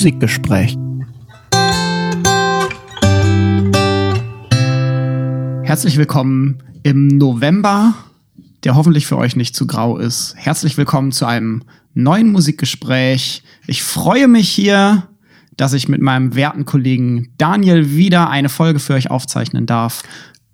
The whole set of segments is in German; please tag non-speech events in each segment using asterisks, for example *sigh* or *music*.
Musikgespräch. Herzlich willkommen im November, der hoffentlich für euch nicht zu grau ist. Herzlich willkommen zu einem neuen Musikgespräch. Ich freue mich hier, dass ich mit meinem werten Kollegen Daniel wieder eine Folge für euch aufzeichnen darf.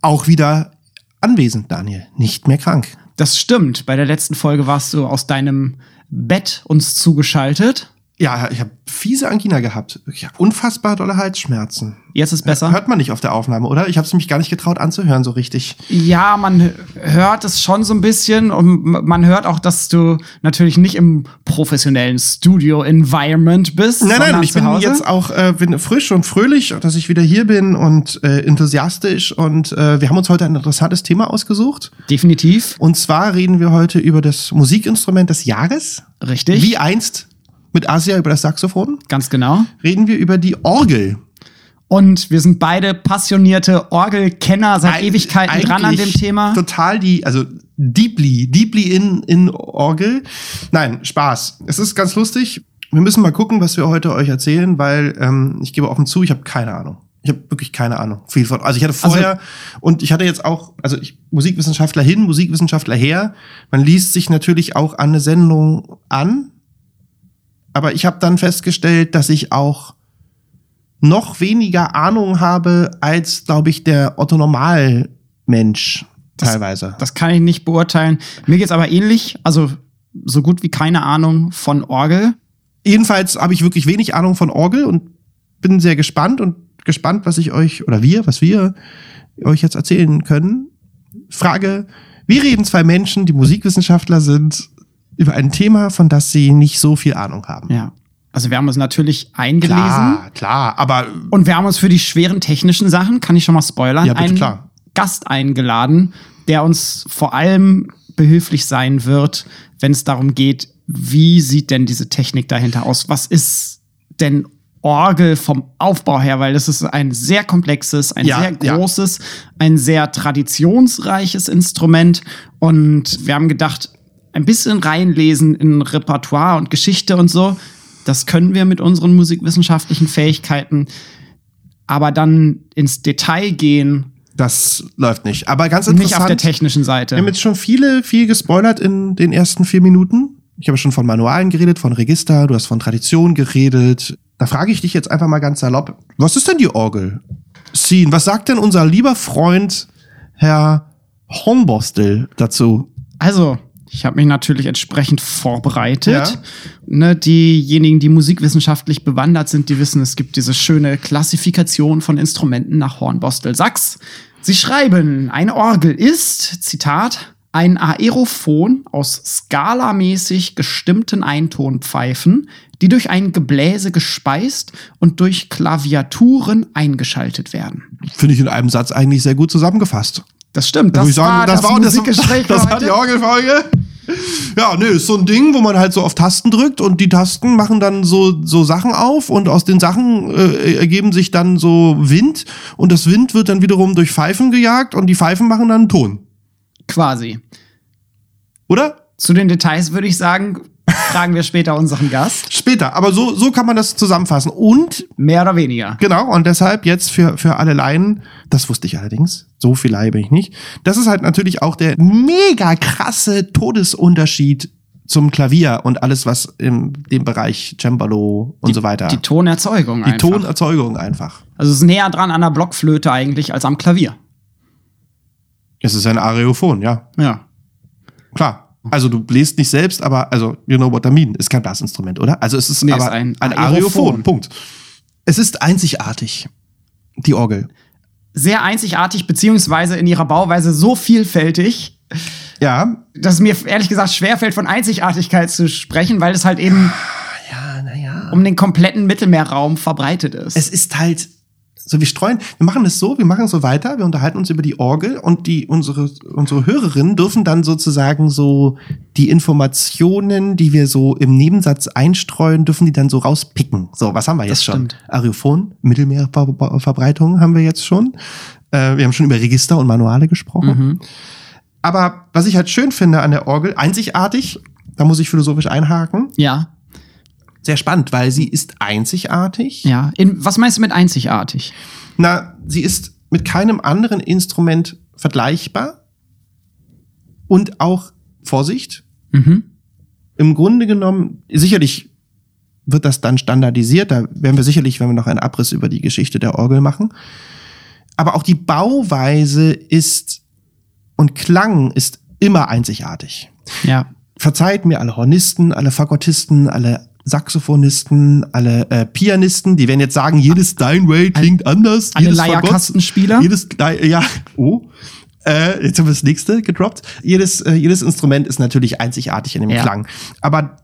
Auch wieder anwesend, Daniel, nicht mehr krank. Das stimmt. Bei der letzten Folge warst du aus deinem Bett uns zugeschaltet. Ja, ich habe fiese Angina gehabt. Ich hab unfassbar dolle Halsschmerzen. Jetzt ist besser. Hört man nicht auf der Aufnahme, oder? Ich habe es mich gar nicht getraut anzuhören so richtig. Ja, man hört es schon so ein bisschen und man hört auch, dass du natürlich nicht im professionellen Studio-Environment bist. Nein, nein, ich bin jetzt auch äh, bin frisch und fröhlich, dass ich wieder hier bin und äh, enthusiastisch und äh, wir haben uns heute ein interessantes Thema ausgesucht. Definitiv. Und zwar reden wir heute über das Musikinstrument des Jahres. Richtig. Wie einst mit Asia über das Saxophon. Ganz genau. Reden wir über die Orgel. Und wir sind beide passionierte Orgelkenner seit Eig- Ewigkeiten dran an dem Thema. Total die, also deeply, deeply in, in Orgel. Nein, Spaß. Es ist ganz lustig. Wir müssen mal gucken, was wir heute euch erzählen, weil ähm, ich gebe offen zu, ich habe keine Ahnung. Ich habe wirklich keine Ahnung. Viel von, also ich hatte vorher und ich hatte jetzt auch, also ich, Musikwissenschaftler hin, Musikwissenschaftler her. Man liest sich natürlich auch an eine Sendung an, aber ich habe dann festgestellt, dass ich auch noch weniger Ahnung habe als, glaube ich, der Otto Normalmensch teilweise. Das kann ich nicht beurteilen. Mir geht's aber ähnlich. Also so gut wie keine Ahnung von Orgel. Jedenfalls habe ich wirklich wenig Ahnung von Orgel und bin sehr gespannt und gespannt, was ich euch oder wir, was wir euch jetzt erzählen können. Frage: Wie reden zwei Menschen, die Musikwissenschaftler sind, über ein Thema, von das sie nicht so viel Ahnung haben? Ja. Also wir haben uns natürlich eingelesen. Klar, klar, aber Und wir haben uns für die schweren technischen Sachen, kann ich schon mal spoilern, Ja, bitte, einen klar. Gast eingeladen, der uns vor allem behilflich sein wird, wenn es darum geht, wie sieht denn diese Technik dahinter aus? Was ist denn Orgel vom Aufbau her? Weil das ist ein sehr komplexes, ein Ja, sehr ja. großes, ein sehr traditionsreiches Instrument. Und wir haben gedacht, ein bisschen reinlesen in Repertoire und Geschichte und so. Das können wir mit unseren musikwissenschaftlichen Fähigkeiten. Aber dann ins Detail gehen, das läuft nicht. Aber ganz nicht interessant. auf der technischen Seite. Wir haben jetzt schon viele, viel gespoilert in den ersten vier Minuten. Ich habe schon von Manualen geredet, von Register, du hast von Tradition geredet. Da frage ich dich jetzt einfach mal ganz salopp, was ist denn die Orgel? Scene, was sagt denn unser lieber Freund Herr Hornbostel dazu? Also, ich habe mich natürlich entsprechend vorbereitet. Ja. Ne, diejenigen, die musikwissenschaftlich bewandert sind, die wissen, es gibt diese schöne Klassifikation von Instrumenten nach Hornbostel Sachs. Sie schreiben, eine Orgel ist, Zitat, ein Aerophon aus skalamäßig gestimmten Eintonpfeifen, die durch ein Gebläse gespeist und durch Klaviaturen eingeschaltet werden. Finde ich in einem Satz eigentlich sehr gut zusammengefasst. Das stimmt. Da würde ich sagen, das, war das, das war die. Orgelfolge. Ja, nö, ist so ein Ding, wo man halt so auf Tasten drückt und die Tasten machen dann so, so Sachen auf und aus den Sachen äh, ergeben sich dann so Wind und das Wind wird dann wiederum durch Pfeifen gejagt und die Pfeifen machen dann einen Ton. Quasi. Oder? Zu den Details würde ich sagen, fragen wir später unseren Gast. Später. Aber so, so kann man das zusammenfassen. Und, Mehr oder weniger. genau, und deshalb jetzt für, für alle Laien, das wusste ich allerdings, so viel Laie bin ich nicht, das ist halt natürlich auch der mega krasse Todesunterschied zum Klavier und alles, was in dem Bereich Cembalo und so weiter. Die Tonerzeugung Die einfach. Tonerzeugung einfach. also es ist näher dran an der Blockflöte eigentlich als am Klavier. Es ist ein Areophon, ja. Ja. Klar. Also du bläst nicht selbst, aber also you know what I mean. Ist kein Blasinstrument, oder? Also es ist Nee, aber ist ein ein, Aerophon. Areophon. Punkt. Es ist einzigartig. Die Orgel. Sehr einzigartig, beziehungsweise in ihrer Bauweise so vielfältig, Ja. dass es mir ehrlich gesagt schwerfällt, von Einzigartigkeit zu sprechen, weil es halt eben Ja, naja. um den kompletten Mittelmeerraum verbreitet ist. Es ist halt so, wir streuen, wir machen es so, wir machen es so weiter, wir unterhalten uns über die Orgel und die, unsere, unsere Hörerinnen dürfen dann sozusagen so die Informationen, die wir so im Nebensatz einstreuen, dürfen die dann so rauspicken. So, was haben wir jetzt schon? stimmt. Areophon, Mittelmeerverbreitung haben wir jetzt schon. Äh, wir haben schon über Register und Manuale gesprochen. Aber was ich halt schön finde an der Orgel, einzigartig, da muss ich philosophisch einhaken, ja. Sehr spannend, weil sie ist einzigartig. Ja. In, was meinst du mit einzigartig? Na, sie ist mit keinem anderen Instrument vergleichbar und auch Vorsicht. Mhm. Im Grunde genommen, sicherlich wird das dann standardisiert. Da werden wir sicherlich, wenn wir noch einen Abriss über die Geschichte der Orgel machen. Aber auch die Bauweise ist und Klang ist immer einzigartig. Ja. Verzeiht mir alle Hornisten, alle Fagottisten, alle Saxophonisten, alle äh, Pianisten, die werden jetzt sagen, jedes Steinway klingt anders. Alle jedes Leierkastenspieler. Jedes, ja, oh. Äh, jetzt haben wir das nächste gedroppt. Jedes, äh, jedes Instrument ist natürlich einzigartig in dem Ja. Klang. Aber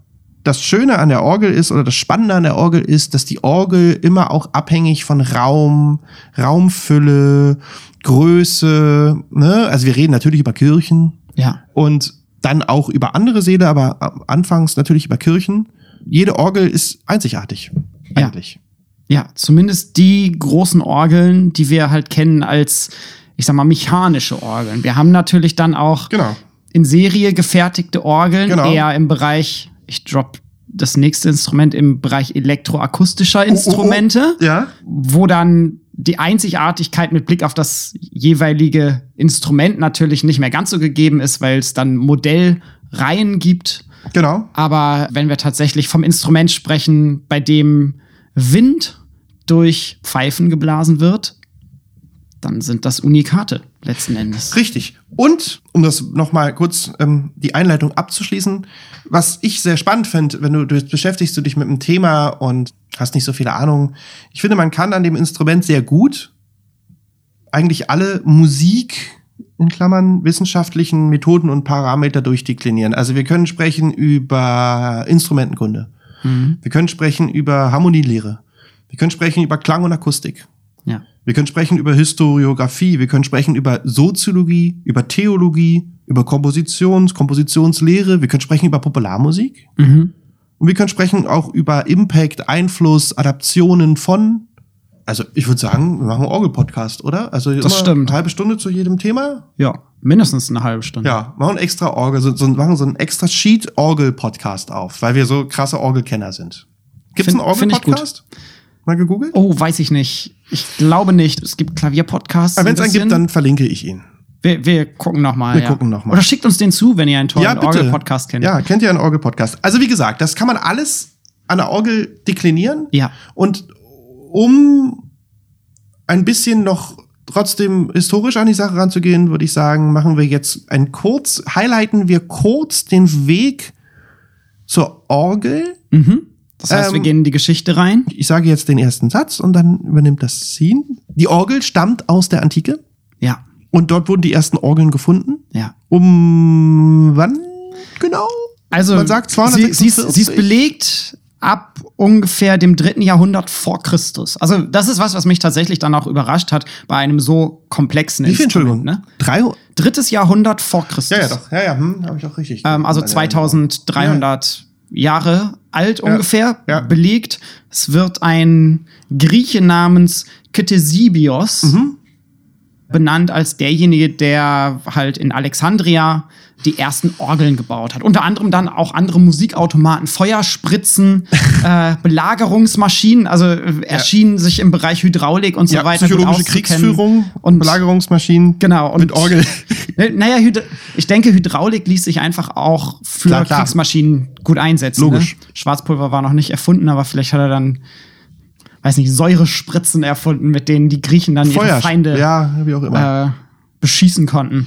das Schöne an der Orgel ist, oder das Spannende an der Orgel ist, dass die Orgel immer auch abhängig von Raum, Raumfülle, Größe, ne? Also wir reden natürlich über Kirchen, Ja. und dann auch über andere Säle, aber anfangs natürlich über Kirchen. Jede Orgel ist einzigartig. Ja. Eigentlich. Ja, zumindest die großen Orgeln, die wir halt kennen als, ich sag mal, mechanische Orgeln. Wir haben natürlich dann auch Genau. in Serie gefertigte Orgeln, Genau. eher im Bereich, ich drop das nächste Instrument im Bereich elektroakustischer Instrumente, Ja. wo dann die Einzigartigkeit mit Blick auf das jeweilige Instrument natürlich nicht mehr ganz so gegeben ist, weil es dann Modellreihen gibt. Genau. Aber wenn wir tatsächlich vom Instrument sprechen, bei dem Wind durch Pfeifen geblasen wird, dann sind das Unikate letzten Endes. Richtig. Und, um das nochmal kurz ähm, die Einleitung abzuschließen, was ich sehr spannend finde, wenn du, du beschäftigst du dich mit einem Thema und hast nicht so viele Ahnung. Ich finde, man kann an dem Instrument sehr gut eigentlich alle Musik in Klammern wissenschaftlichen Methoden und Parameter durchdeklinieren. Also wir können sprechen über Instrumentenkunde. Mhm. Wir können sprechen über Harmonielehre. Wir können sprechen über Klang und Akustik. Ja. Wir können sprechen über Historiographie, wir können sprechen über Soziologie, über Theologie, über Kompositions, Kompositionslehre, wir können sprechen über Popularmusik Mhm. und wir können sprechen auch über Impact, Einfluss, Adaptionen von. Also ich würde sagen, wir machen einen Orgel-Podcast, oder? Also immer stimmt. eine halbe Stunde zu jedem Thema. Ja, mindestens eine halbe Stunde. Ja, machen extra Orgel, so, so, machen so einen extra Sheet-Orgel-Podcast auf, weil wir so krasse Orgelkenner sind. Gibt es einen. Orgel-Podcast? Mal gegoogelt? Oh, weiß ich nicht. Ich glaube nicht. Es gibt Klavierpodcasts. Aber wenn es ein einen gibt, dann verlinke ich ihn. Wir, wir gucken noch mal. Wir ja. gucken noch mal. Oder schickt uns den zu, wenn ihr einen tollen Ja. Orgel-Podcast kennt. Ja, kennt ihr einen Orgel-Podcast? Also wie gesagt, das kann man alles an der Orgel deklinieren. Ja. Und um ein bisschen noch trotzdem historisch an die Sache ranzugehen, würde ich sagen, machen wir jetzt ein kurz, highlighten wir kurz den Weg zur Orgel. Mhm. Das heißt, wir Ähm, gehen in die Geschichte rein. Ich sage jetzt den ersten Satz und dann übernimmt das Scene. Die Orgel stammt aus der Antike Ja. und dort wurden die ersten Orgeln gefunden. Ja. Um wann genau? Also, Man sagt sie, sie, ist, 246. sie ist belegt ab ungefähr dem dritten Jahrhundert vor Christus. Also, das ist was, was mich tatsächlich dann auch überrascht hat bei einem so komplexen Wie viel, Entschuldigung? Ne? Drei? Drittes Jahrhundert vor Christus. Ja, ja, doch. Ja, ja, hm, habe ich auch richtig. Ähm, also Meine 2300 Jahre alt ungefähr, ja. belegt. Es wird ein Grieche namens Ktesibios Mhm. Benannt als derjenige, der halt in Alexandria die ersten Orgeln gebaut hat. Unter anderem dann auch andere Musikautomaten, Feuerspritzen, *laughs* äh, Belagerungsmaschinen, also äh, erschienen sich im Bereich Hydraulik und so ja, weiter. psychologische. Kriegsführung und Belagerungsmaschinen Genau. Und mit Orgel. *laughs* Ne, Naja, ich denke, Hydraulik ließ sich einfach auch für Klar, klar. Kriegsmaschinen gut einsetzen. Logisch. Ne? Schwarzpulver war noch nicht erfunden, aber vielleicht hat er dann, weiß nicht, Säurespritzen erfunden, mit denen die Griechen dann ihre Feuer. Feinde Ja, wie auch immer. äh, beschießen konnten.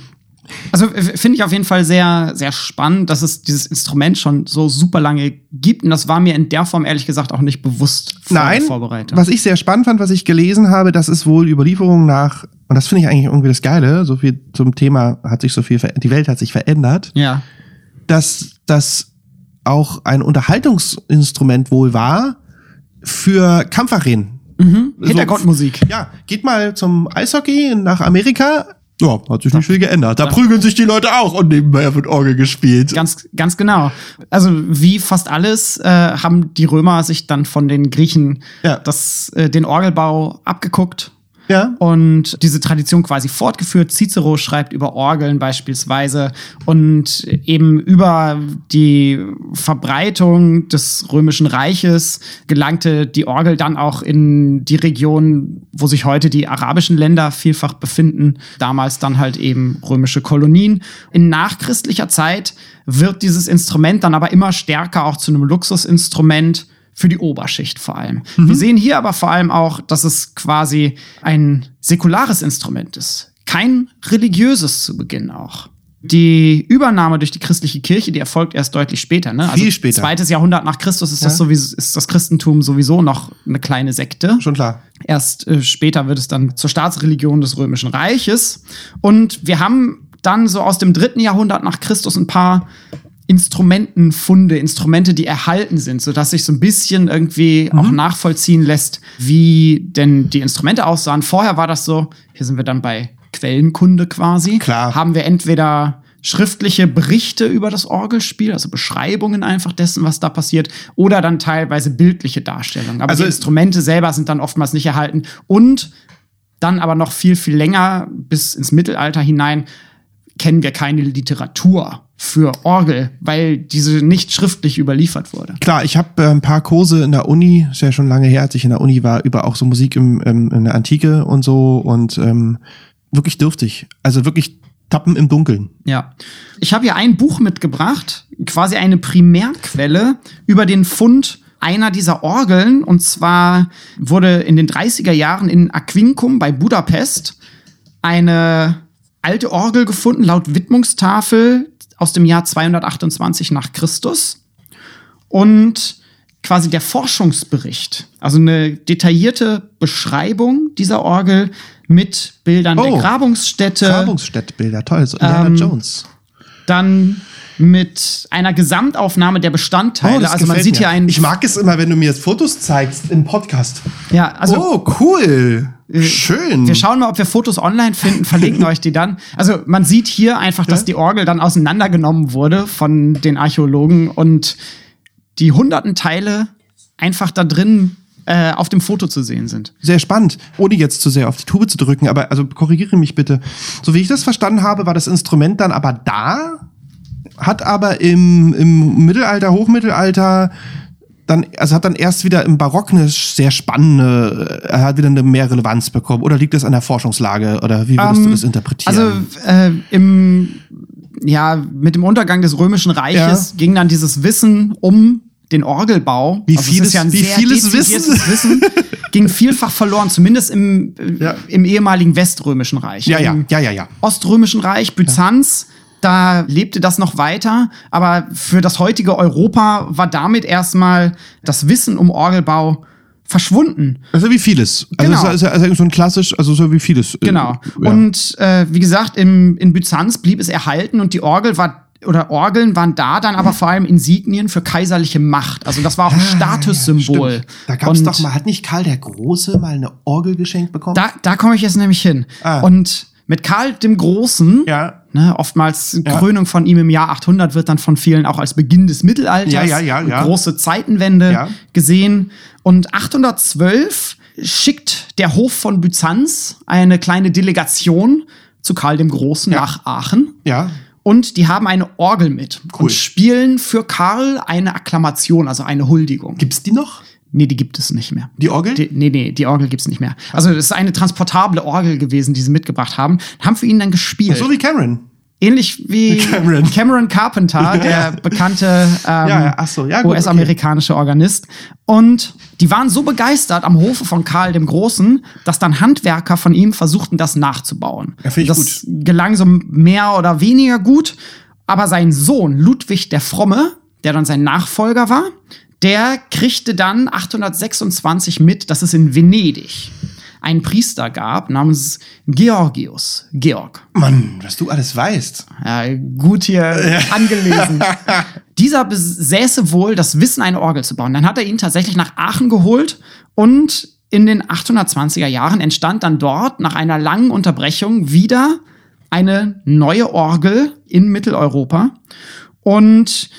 Also finde ich auf jeden Fall sehr, sehr spannend, dass es dieses Instrument schon so super lange gibt. Und das war mir in der Form ehrlich gesagt auch nicht bewusst Nein, der Vorbereitung. was ich sehr spannend fand, was ich gelesen habe, das ist wohl Überlieferung nach, und das finde ich eigentlich irgendwie das Geile, so viel zum Thema hat sich so viel, ver- die Welt hat sich verändert, Ja. dass das auch ein Unterhaltungsinstrument wohl war für Kampfarenen. Mhm. So- Hintergrundmusik. Ja, geht mal zum Eishockey nach Amerika. Ja, hat sich nicht viel geändert. Da prügeln sich die Leute auch und nebenbei wird Orgel gespielt. Ganz, ganz genau. Also wie fast alles äh, haben die Römer sich dann von den Griechen Ja. das, äh, den Orgelbau abgeguckt Ja. Und diese Tradition quasi fortgeführt. Cicero schreibt über Orgeln beispielsweise und eben über die Verbreitung des Römischen Reiches gelangte die Orgel dann auch in die Region, wo sich heute die arabischen Länder vielfach befinden. Damals dann halt eben römische Kolonien. In nachchristlicher Zeit wird dieses Instrument dann aber immer stärker auch zu einem Luxusinstrument für die Oberschicht vor allem. Mhm. Wir sehen hier aber vor allem auch, dass es quasi ein säkulares Instrument ist. Kein religiöses zu Beginn auch. Die Übernahme durch die christliche Kirche, die erfolgt erst deutlich später. Ne? Viel später. Zweites Jahrhundert nach Christus ist, das Ja. sowieso, ist das Christentum sowieso noch eine kleine Sekte. Schon klar. Erst äh, später wird es dann zur Staatsreligion des Römischen Reiches. Und wir haben dann so aus dem dritten Jahrhundert nach Christus ein paar Instrumentenfunde, Instrumente, die erhalten sind, sodass sich so ein bisschen irgendwie auch nachvollziehen lässt, wie denn die Instrumente aussahen. Vorher war das so, hier sind wir dann bei Quellenkunde quasi. Klar. Haben wir entweder schriftliche Berichte über das Orgelspiel, also Beschreibungen einfach dessen, was da passiert, oder dann teilweise bildliche Darstellungen. Aber Also die Instrumente selber sind dann oftmals nicht erhalten. Und dann aber noch viel, viel länger bis ins Mittelalter hinein kennen wir keine Literatur für Orgel, weil diese nicht schriftlich überliefert wurde. Klar, ich habe äh, ein paar Kurse in der Uni, ist ja schon lange her, als ich in der Uni war, über auch so Musik im, im, in der Antike und so und ähm, wirklich dürftig. Also wirklich Tappen im Dunkeln. Ja. Ich habe hier ein Buch mitgebracht, quasi eine Primärquelle über den Fund einer dieser Orgeln. Und zwar wurde in den 30er Jahren in Aquincum bei Budapest eine alte Orgel gefunden, laut Widmungstafel aus dem Jahr 228 nach Christus. Und quasi der Forschungsbericht, also eine detaillierte Beschreibung dieser Orgel mit Bildern der Oh, Grabungsstätte. Grabungsstättbilder, toll, so Indiana Ähm, Jones. dann mit einer Gesamtaufnahme der Bestandteile. Oh, das also man sieht mir. hier einen. Ich mag es immer, wenn du mir Fotos zeigst im Podcast. ja, also oh, cool. Schön. wir schauen mal, ob wir Fotos online finden, verlinken *laughs* euch die dann. Also man sieht hier einfach, dass Ja. die Orgel dann auseinandergenommen wurde von den Archäologen und die hunderten Teile einfach da drin äh, auf dem Foto zu sehen sind. Sehr spannend, ohne jetzt zu sehr auf die Tube zu drücken, aber also korrigiere mich bitte. So wie ich das verstanden habe, war das Instrument dann aber da, hat aber im, im Mittelalter, Hochmittelalter dann, also hat dann erst wieder im Barock eine sehr spannende, äh, hat wieder eine mehr Relevanz bekommen. Oder liegt das an der Forschungslage? Oder wie würdest du Ähm, das interpretieren? Also äh, im ja mit dem Untergang des Römischen Reiches Ja. ging dann dieses Wissen um den Orgelbau. Wie also es vieles- ja wie vieles dezidiertes Wissen *laughs* ging vielfach verloren, zumindest im, Ja. im ehemaligen Weströmischen Reich. ja, ja, Im ja, ja, ja. Oströmischen Reich, Byzanz, da lebte das noch weiter, aber für das heutige Europa war damit erstmal das Wissen um Orgelbau verschwunden. Also wie vieles. Also Genau. es ist also so ein klassisch, also so wie vieles. äh, Genau. Ja. Und äh, wie gesagt, im, in Byzanz blieb es erhalten und die Orgel war oder Orgeln waren da dann aber vor allem Insignien für kaiserliche Macht. Also das war auch ein Statussymbol. Stimmt. Da gab es doch mal, hat nicht Karl der Große mal eine Orgel geschenkt bekommen? Da, da komme ich jetzt nämlich hin. Ah. Und mit Karl dem Großen, Ja. Ne, oftmals Ja. Krönung von ihm im Jahr 800 wird dann von vielen auch als Beginn des Mittelalters, Ja, ja, große Zeitenwende gesehen. Und 812 schickt der Hof von Byzanz eine kleine Delegation zu Karl dem Großen nach Aachen. Ja. Und die haben eine Orgel mit Cool. und spielen für Karl eine Akklamation, also eine Huldigung. Gibt's die noch? Nee, die gibt es nicht mehr. Die Orgel? Die, nee, nee, die Orgel gibt's nicht mehr. Also es ist eine transportable Orgel gewesen, die sie mitgebracht haben. Haben für ihn dann gespielt. so wie Cameron. Ähnlich wie Cameron. Cameron, Carpenter, *laughs* der bekannte ähm, Ja, ach so, ja, gut, US-amerikanische Organist. Und die waren so begeistert am Hofe von Karl dem Großen, dass dann Handwerker von ihm versuchten, das nachzubauen. Ja, finde ich das gelang so mehr oder weniger gut. Aber sein Sohn Ludwig der Fromme, der dann sein Nachfolger war, der kriegte dann 826 mit, dass es in Venedig einen Priester gab namens Georgius. Georg. Mann, was du alles weißt. Ja, gut hier *laughs* angelesen. Dieser besäße wohl das Wissen, eine Orgel zu bauen. Dann hat er ihn tatsächlich nach Aachen geholt und in den 820er Jahren entstand dann dort nach einer langen Unterbrechung wieder eine neue Orgel in Mitteleuropa. Und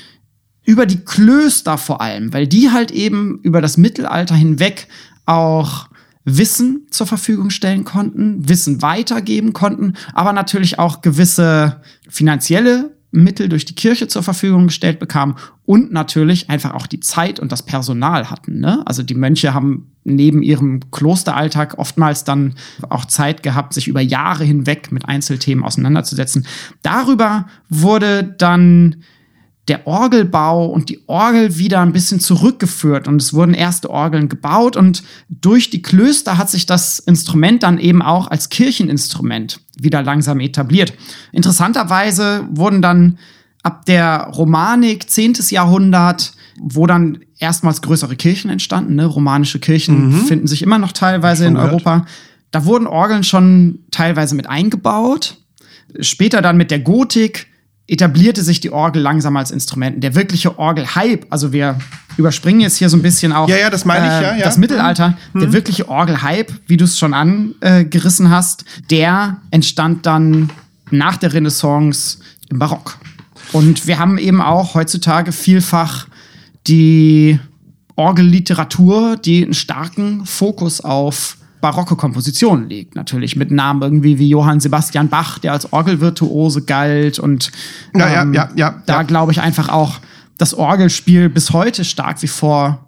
über die Klöster vor allem, weil die halt eben über das Mittelalter hinweg auch Wissen zur Verfügung stellen konnten, Wissen weitergeben konnten, aber natürlich auch gewisse finanzielle Mittel durch die Kirche zur Verfügung gestellt bekamen und natürlich einfach auch die Zeit und das Personal hatten. Ne? Also die Mönche haben neben ihrem Klosteralltag oftmals dann auch Zeit gehabt, sich über Jahre hinweg mit Einzelthemen auseinanderzusetzen. Darüber wurde dann der Orgelbau und die Orgel wieder ein bisschen zurückgeführt und es wurden erste Orgeln gebaut und durch die Klöster hat sich das Instrument dann eben auch als Kircheninstrument wieder langsam etabliert. Interessanterweise wurden dann ab der Romanik, 10. Jahrhundert, wo dann erstmals größere Kirchen entstanden, ne? romanische Kirchen mhm. finden sich immer noch teilweise in gehört. Europa. Da wurden Orgeln schon teilweise mit eingebaut. Später dann mit der Gotik etablierte sich die Orgel langsam als Instrument. Der wirkliche Orgel-Hype, also wir überspringen jetzt hier so ein bisschen auch ja, ja, das, meine ich, äh, ja, ja. das Mittelalter, mhm. der wirkliche Orgel-Hype, wie du es schon angerissen hast, der entstand dann nach der Renaissance im Barock. Und wir haben eben auch heutzutage vielfach die Orgelliteratur, die einen starken Fokus auf barocke Kompositionen legt, natürlich mit Namen irgendwie wie Johann Sebastian Bach, der als Orgelvirtuose galt und ähm, ja, ja, ja, ja, da glaube ich einfach auch das Orgelspiel bis heute stark wie vor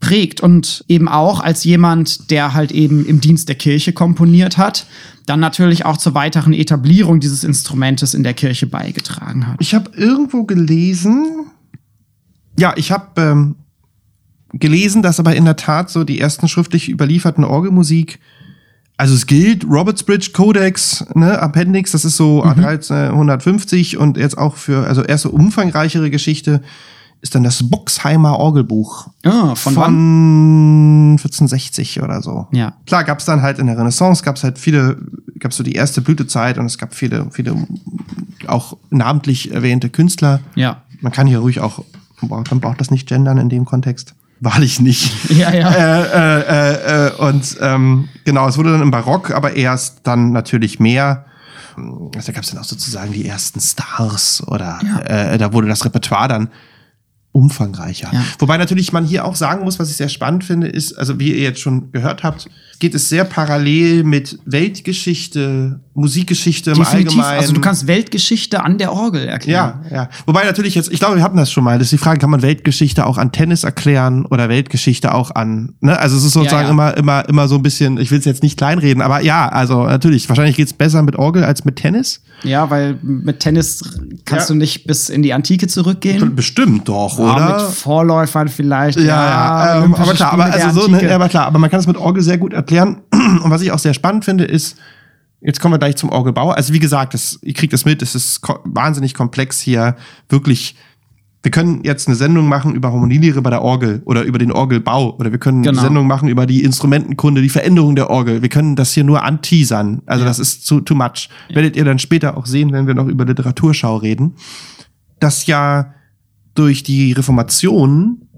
prägt und eben auch als jemand, der halt eben im Dienst der Kirche komponiert hat, dann natürlich auch zur weiteren Etablierung dieses Instrumentes in der Kirche beigetragen hat. Ich habe irgendwo gelesen, ja, ich habe ähm, gelesen, dass aber in der Tat so die ersten schriftlich überlieferten Orgelmusik, also es gilt, Robertsbridge Codex, ne, Appendix, das ist so mhm. 1350 und jetzt auch für, also erste umfangreichere Geschichte, ist dann das Boxheimer Orgelbuch. Ah, von, von 1460 oder so. Ja. Klar, gab es dann halt in der Renaissance, gab es halt viele, gab es so die erste Blütezeit und es gab viele, viele auch namentlich erwähnte Künstler. Ja. Man kann hier ruhig auch, man braucht das nicht gendern in dem Kontext. Wahrlich nicht. *laughs* Ja, ja. Äh, äh, äh, äh, und ähm, genau, es wurde dann im Barock, aber erst dann natürlich mehr. Also da gab es dann auch sozusagen die ersten Stars oder ja. äh, da wurde das Repertoire dann umfangreicher. Ja. Wobei natürlich man hier auch sagen muss, was ich sehr spannend finde, ist, also wie ihr jetzt schon gehört habt, geht es sehr parallel mit Weltgeschichte, Musikgeschichte Definitiv. im Allgemeinen. Also du kannst Weltgeschichte an der Orgel erklären. Ja, ja. Wobei natürlich jetzt, ich glaube, wir hatten das schon mal, das ist die Frage, kann man Weltgeschichte auch an Tennis erklären oder Weltgeschichte auch an, ne? Also es ist sozusagen ja, ja. immer, immer, immer so ein bisschen, ich will es jetzt nicht kleinreden, aber ja, also natürlich, wahrscheinlich geht's besser mit Orgel als mit Tennis. Ja, weil mit Tennis kannst ja. du nicht bis in die Antike zurückgehen. Bestimmt doch, oder? Ja, mit Vorläufern vielleicht. Ja, ja ähm, aber klar, aber also so, ne, ja, aber klar, aber man kann es mit Orgel sehr gut erklären. *clears throat* Und was ich auch sehr spannend finde, ist, jetzt kommen wir gleich zum Orgelbau. Also wie gesagt, das, ihr kriegt das mit, es ist ko wahnsinnig komplex hier, wirklich wir können jetzt eine Sendung machen über Harmonielehre bei der Orgel oder über den Orgelbau oder wir können genau. eine Sendung machen über die Instrumentenkunde, die Veränderung der Orgel. Wir können das hier nur anteasern. Also ja. das ist zu too much. Ja. Werdet ihr dann später auch sehen, wenn wir noch über Literaturschau reden, dass ja durch die Reformation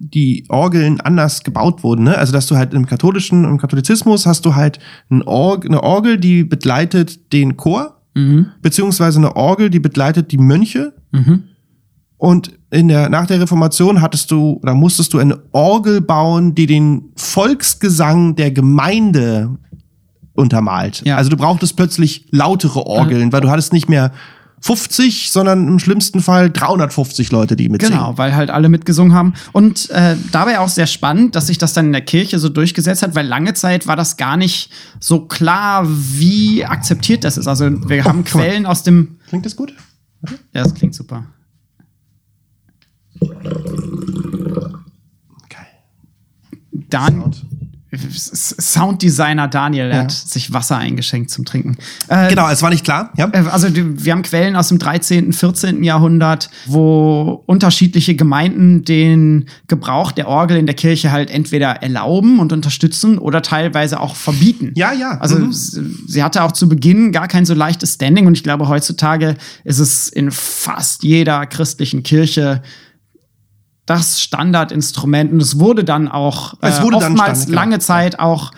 die Orgeln anders gebaut wurden. Ne? Also dass du halt im katholischen, im Katholizismus hast du halt ein Org eine Orgel, die begleitet den Chor, mhm. beziehungsweise eine Orgel, die begleitet die Mönche. Mhm und in der, nach der Reformation hattest du oder musstest du eine Orgel bauen, die den Volksgesang der Gemeinde untermalt. Ja. Also du brauchtest plötzlich lautere Orgeln, weil du hattest nicht mehr 50, sondern im schlimmsten Fall 350 Leute, die mitsingen. Genau, weil halt alle mitgesungen haben. Und äh, dabei auch sehr spannend, dass sich das dann in der Kirche so durchgesetzt hat, weil lange Zeit war das gar nicht so klar, wie akzeptiert das ist. Also wir oh, haben Quellen aus dem. Klingt das gut? Ja, das klingt super. Geil. Dan Sound. Sounddesigner Daniel ja. hat sich Wasser eingeschenkt zum Trinken. Äh, genau, es war nicht klar. Ja. Äh, also wir haben Quellen aus dem 13., 14. Jahrhundert, wo unterschiedliche Gemeinden den Gebrauch der Orgel in der Kirche halt entweder erlauben und unterstützen oder teilweise auch verbieten. Ja, ja. Also mhm. sie hatte auch zu Beginn gar kein so leichtes Standing und ich glaube heutzutage ist es in fast jeder christlichen Kirche das Standardinstrument. Und es wurde dann auch äh, es wurde oftmals dann lange Zeit auch,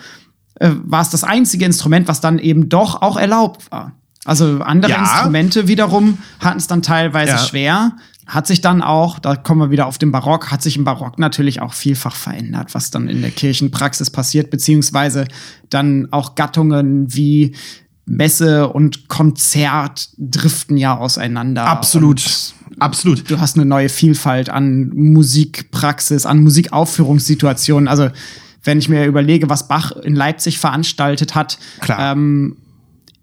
äh, war es das einzige Instrument, was dann eben doch auch erlaubt war. Also andere ja. Instrumente wiederum hatten es dann teilweise ja. schwer. hat sich dann auch, da kommen wir wieder auf den Barock, hat sich im Barock natürlich auch vielfach verändert, was dann in der Kirchenpraxis passiert, beziehungsweise dann auch Gattungen wie Messe und Konzert driften ja auseinander. Absolut. Absolut. du hast eine neue Vielfalt an Musikpraxis, an Musikaufführungssituationen. Also wenn ich mir überlege, was Bach in Leipzig veranstaltet hat, Klar. Ähm,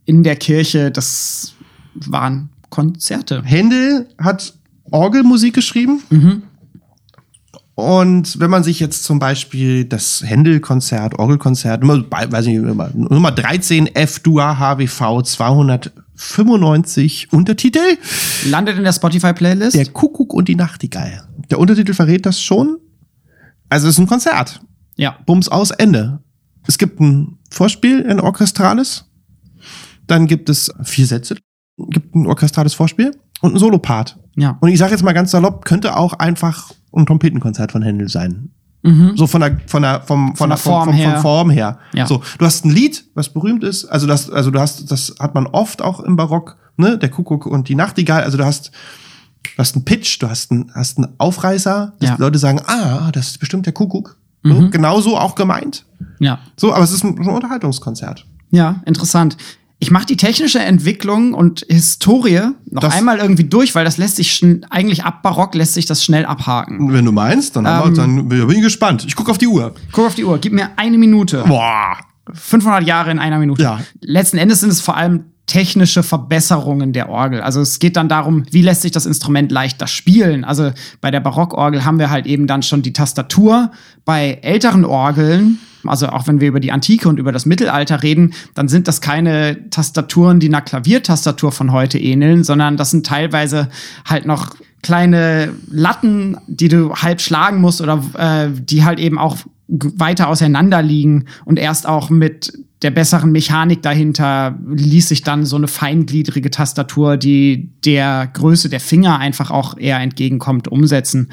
in der Kirche, das waren Konzerte. Händel hat Orgelmusik geschrieben. Und wenn man sich jetzt zum Beispiel das Händel-Konzert, Orgelkonzert, Nummer, weiß nicht, Nummer, Nummer 13 F-Dur HWV 295 Untertitel, Landet in der Spotify-Playlist. Der Kuckuck und die Nachtigall. Der Untertitel verrät das schon. Also es ist ein Konzert. Ja. Bums aus, Ende. Es gibt ein Vorspiel, ein orchestrales. Dann gibt es vier Sätze, gibt ein orchestrales Vorspiel und ein Solopart. Ja. Und ich sage jetzt mal ganz salopp, könnte auch einfach ein Trompetenkonzert von Händel sein. So von der, von der, vom, von, der der, Form vom, her. Von Form her. Ja. So, du hast ein Lied, was berühmt ist. Also das, also du hast, das hat man oft auch im Barock, ne, der Kuckuck und die Nachtigall. Also du hast, du hast einen Pitch, du hast einen, hast einen Aufreißer, dass Ja. die Leute sagen, ah, das ist bestimmt der Kuckuck. So, genauso auch gemeint. Ja. So, aber es ist ein, ein Unterhaltungskonzert. Ja, interessant. Ich mache die technische Entwicklung und Historie noch Das- einmal irgendwie durch, weil das lässt sich eigentlich ab Barock lässt sich das schnell abhaken. Wenn du meinst, dann, haben wir, dann bin ich gespannt. Ich gucke auf die Uhr. Guck auf die Uhr, gib mir eine Minute. Boah. 500 Jahre in einer Minute. Ja. Letzten Endes sind es vor allem technische Verbesserungen der Orgel. Also es geht dann darum, wie lässt sich das Instrument leichter spielen. Also bei der Barockorgel haben wir halt eben dann schon die Tastatur. Bei älteren Orgeln, also auch wenn wir über die Antike und über das Mittelalter reden, dann sind das keine Tastaturen, die einer Klaviertastatur von heute ähneln, sondern das sind teilweise halt noch kleine Latten, die du halb schlagen musst oder äh, die halt eben auch weiter auseinander liegen und erst auch mit der besseren Mechanik dahinter ließ sich dann so eine feingliedrige Tastatur, die der Größe der Finger einfach auch eher entgegenkommt, umsetzen.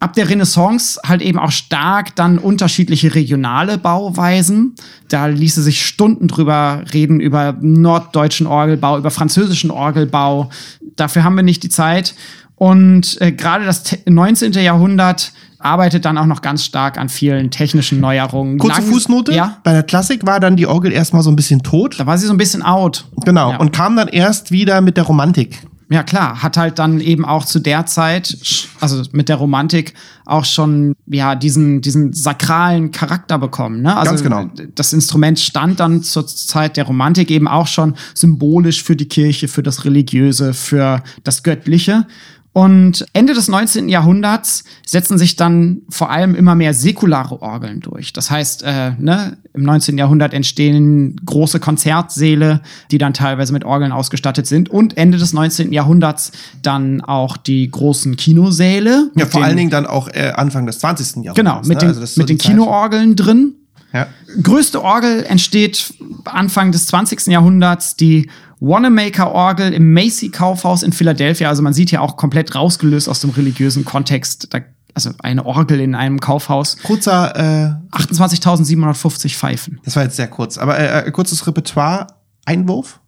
Ab der Renaissance halt eben auch stark dann unterschiedliche regionale Bauweisen. Da ließe sich Stunden drüber reden, über norddeutschen Orgelbau, über französischen Orgelbau. Dafür haben wir nicht die Zeit. Und äh, gerade das te- 19. Jahrhundert arbeitet dann auch noch ganz stark an vielen technischen Neuerungen. Kurze Lang- Fußnote. Ja, Bei der Klassik war dann die Orgel erstmal so ein bisschen tot. da war sie so ein bisschen out. Genau. Ja. Und kam dann erst wieder mit der Romantik. Ja, klar, hat halt dann eben auch zu der Zeit, also mit der Romantik, auch schon, ja, diesen, diesen sakralen Charakter bekommen, ne? Also Ganz genau. das Instrument stand dann zur Zeit der Romantik eben auch schon symbolisch für die Kirche, für das Religiöse, für das Göttliche. Und Ende des 19. Jahrhunderts setzen sich dann vor allem immer mehr säkulare Orgeln durch. Das heißt, äh, ne, im 19. Jahrhundert entstehen große Konzertsäle, die dann teilweise mit Orgeln ausgestattet sind. Und Ende des 19. Jahrhunderts dann auch die großen Kinosäle. Ja, mit vor allen Dingen dann auch äh, Anfang des 20. Jahrhunderts. Genau, mit ne? den, Also so mit den. Kinoorgeln drin. Ja. Größte Orgel entsteht Anfang des 20. Jahrhunderts, die Wanamaker-Orgel im Macy-Kaufhaus in Philadelphia. Also man sieht ja auch komplett rausgelöst aus dem religiösen Kontext. Da, also eine Orgel in einem Kaufhaus. Kurzer, äh, 28.750 Pfeifen. das war jetzt sehr kurz, aber äh, äh, kurzes Repertoire. Einwurf.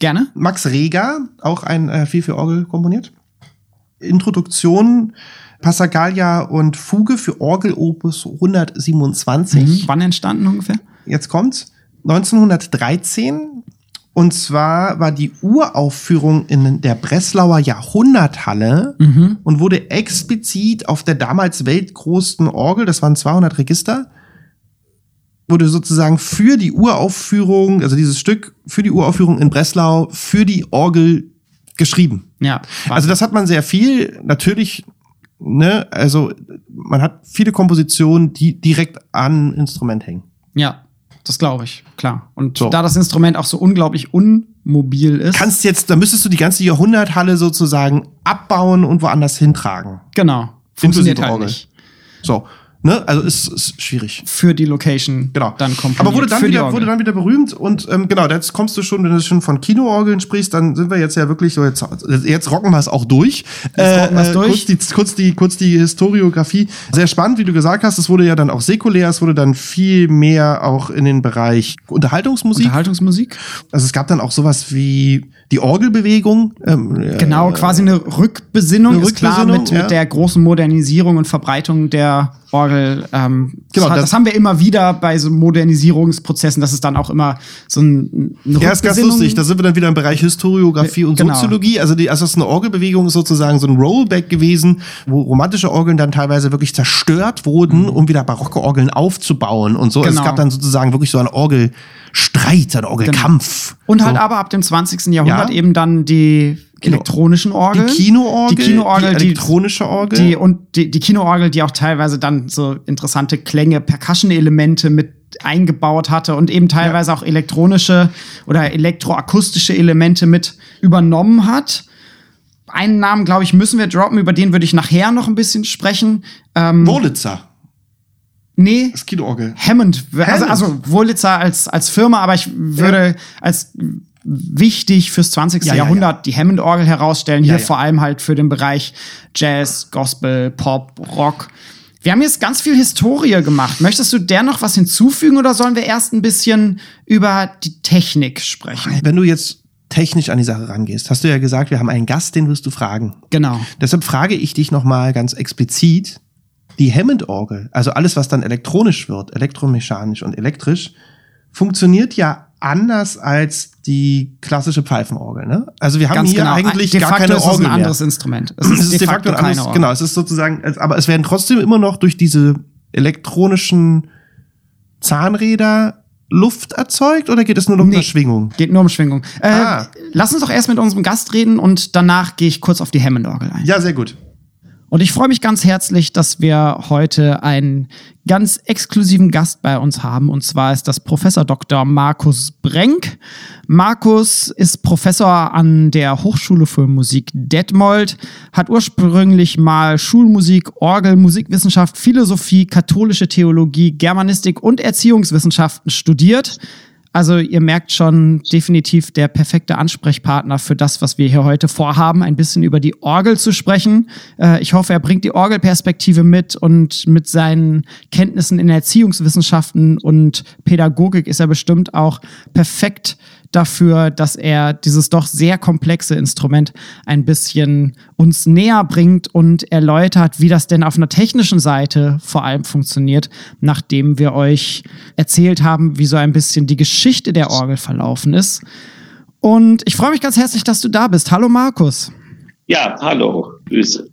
Gerne? Max Reger, auch ein äh, viel für Orgel komponiert. Introduktion, Passacaglia und Fuge für Orgel Opus 127. Wann entstanden ungefähr? Jetzt kommt's. 1913. Und zwar war die Uraufführung in der Breslauer Jahrhunderthalle und wurde explizit auf der damals weltgrößten Orgel, das waren 200 Register, wurde sozusagen für die Uraufführung, also dieses Stück für die Uraufführung in Breslau, für die Orgel geschrieben. Ja. Also das hat man sehr viel. Natürlich, ne, also man hat viele Kompositionen, die direkt an Instrument hängen. ja, das glaube ich, klar. Und So. da das Instrument auch so unglaublich unmobil ist. Kannst jetzt, da müsstest du die ganze Jahrhunderthalle sozusagen abbauen und woanders hintragen. genau. Funktioniert halt nicht. So, ne, also ist, ist schwierig. Für die Location Genau. dann komponiert. Aber wurde dann, wieder, wurde dann wieder berühmt und ähm, genau, jetzt kommst du schon, wenn du schon von Kinoorgeln sprichst, dann sind wir jetzt ja wirklich so, jetzt, jetzt rocken wir es auch durch. Äh, rocken wir es durch. Kurz die, kurz, die, kurz die Historiografie. Sehr spannend, wie du gesagt hast, es wurde ja dann auch säkulär, es wurde dann viel mehr auch in den Bereich Unterhaltungsmusik. Unterhaltungsmusik? Also es gab dann auch sowas wie die Orgelbewegung. Ähm, genau, äh, quasi eine Rückbesinnung, eine ist klar mit, ja. mit der großen Modernisierung und Verbreitung der Orgel. Ähm, genau, das, das, haben wir immer wieder bei so Modernisierungsprozessen, dass es dann auch immer so ein eine Ja, ist ganz lustig. Da sind wir dann wieder im Bereich Historiografie und genau. Soziologie. Also, die, also das ist eine Orgelbewegung ist sozusagen so ein Rollback gewesen, wo romantische Orgeln dann teilweise wirklich zerstört wurden, mhm. um wieder barocke Orgeln aufzubauen und so. Genau. Also es genau. gab dann sozusagen wirklich so ein Orgelstreit, ein Orgelkampf. Genau. Und halt so. aber ab dem 20. Jahrhundert ja. eben dann die Genau. elektronischen Orgeln. Die Kinoorgel, die, Kinoorgel, die elektronische Orgel. Die, und die, die Kinoorgel, die auch teilweise dann so interessante Klänge, Percussion-Elemente mit eingebaut hatte und eben teilweise ja. auch elektronische oder elektroakustische Elemente mit übernommen hat. Einen Namen, glaube ich, müssen wir droppen, über den würde ich nachher noch ein bisschen sprechen. Ähm, Wurlitzer. Nee. Das Kinoorgel. Hammond. Also, Hammond. Also, also Wurlitzer als, als Firma, aber ich würde ja. als wichtig fürs 20. Ja, Jahrhundert ja, die Hammond-Orgel herausstellen. Hier vor allem halt für den Bereich Jazz, Gospel, Pop, Rock. Wir haben jetzt ganz viel Historie gemacht. Möchtest du der noch was hinzufügen oder sollen wir erst ein bisschen über die Technik sprechen? Wenn du jetzt technisch an die Sache rangehst, hast du ja gesagt, wir haben einen Gast, den wirst du fragen. Genau. Deshalb frage ich dich noch mal ganz explizit, die Hammond-Orgel, also alles, was dann elektronisch wird, elektromechanisch und elektrisch, funktioniert ja anders als die klassische Pfeifenorgel. Ne? Also wir haben Ganz hier genau. eigentlich de gar keine ist Orgel es ein anderes mehr. Instrument. Es ist, es ist de facto, de facto ein anderes, genau. Es ist sozusagen, aber es werden trotzdem immer noch durch diese elektronischen Zahnräder Luft erzeugt oder geht es nur um nee, Schwingung? Geht nur um Schwingung. Äh, ah. Lass uns doch erst mit unserem Gast reden und danach gehe ich kurz auf die Hammond-Orgel ein. Ja, sehr gut. Und ich freue mich ganz herzlich, dass wir heute einen ganz exklusiven Gast bei uns haben. Und zwar ist das Professor Dr. Markus Brenk. Markus ist Professor an der Hochschule für Musik Detmold, hat ursprünglich mal Schulmusik, Orgel, Musikwissenschaft, Philosophie, katholische Theologie, Germanistik und Erziehungswissenschaften studiert also ihr merkt schon definitiv der perfekte Ansprechpartner für das, was wir hier heute vorhaben, ein bisschen über die Orgel zu sprechen. Äh, ich hoffe, er bringt die Orgelperspektive mit und mit seinen Kenntnissen in Erziehungswissenschaften und Pädagogik ist er bestimmt auch perfekt dafür, dass er dieses doch sehr komplexe Instrument ein bisschen uns näher bringt und erläutert, wie das denn auf einer technischen Seite vor allem funktioniert, nachdem wir euch erzählt haben, wie so ein bisschen die Geschichte der Orgel verlaufen ist. Und ich freue mich ganz herzlich, dass du da bist. Hallo Markus. Ja, hallo. Grüße.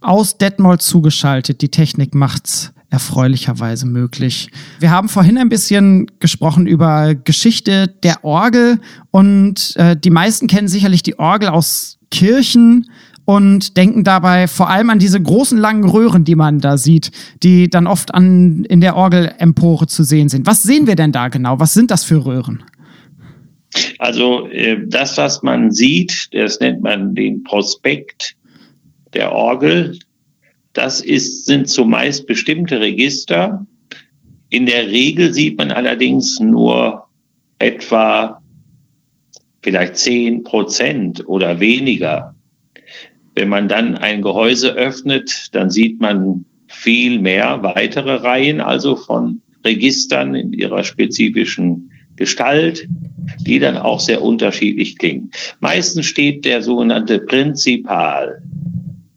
Aus Detmold zugeschaltet. Die Technik macht's erfreulicherweise möglich. Wir haben vorhin ein bisschen gesprochen über Geschichte der Orgel und äh, die meisten kennen sicherlich die Orgel aus Kirchen und denken dabei vor allem an diese großen langen Röhren, die man da sieht, die dann oft an, in der Orgelempore zu sehen sind. Was sehen wir denn da genau? Was sind das für Röhren? Also äh, das, was man sieht, das nennt man den Prospekt der Orgel. Das ist, sind zumeist bestimmte Register. In der Regel sieht man allerdings nur etwa vielleicht zehn Prozent oder weniger. Wenn man dann ein Gehäuse öffnet, dann sieht man viel mehr weitere Reihen, also von Registern in ihrer spezifischen Gestalt, die dann auch sehr unterschiedlich klingen. Meistens steht der sogenannte Prinzipal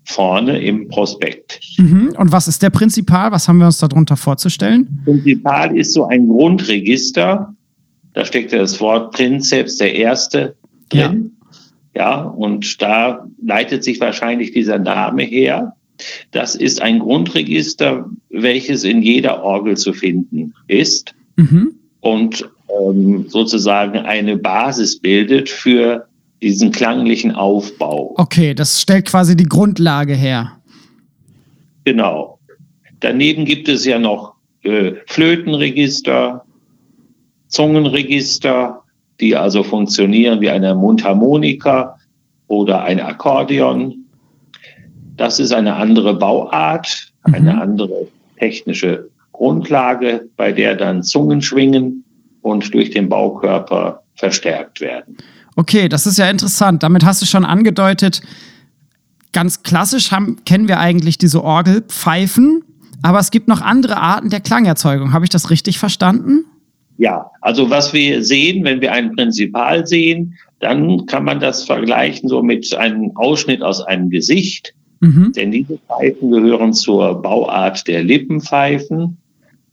vorne im Prospekt. Mhm. Und was ist der Prinzipal? Was haben wir uns darunter vorzustellen? Prinzipal ist so ein Grundregister. Da steckt ja das Wort Prinzeps, der Erste, drin. Ja. ja, und da leitet sich wahrscheinlich dieser Name her. Das ist ein Grundregister, welches in jeder Orgel zu finden ist mhm. und ähm, sozusagen eine Basis bildet für diesen klanglichen Aufbau. Okay, das stellt quasi die Grundlage her. Genau. Daneben gibt es ja noch äh, Flötenregister, Zungenregister, die also funktionieren wie eine Mundharmonika oder ein Akkordeon. Das ist eine andere Bauart, mhm. eine andere technische Grundlage, bei der dann Zungen schwingen und durch den Baukörper verstärkt werden. Okay, das ist ja interessant. Damit hast du schon angedeutet, ganz klassisch haben, kennen wir eigentlich diese Orgelpfeifen, aber es gibt noch andere Arten der Klangerzeugung. Habe ich das richtig verstanden? Ja, also was wir sehen, wenn wir einen Prinzipal sehen, dann kann man das vergleichen so mit einem Ausschnitt aus einem Gesicht. Mhm. Denn diese Pfeifen gehören zur Bauart der Lippenpfeifen.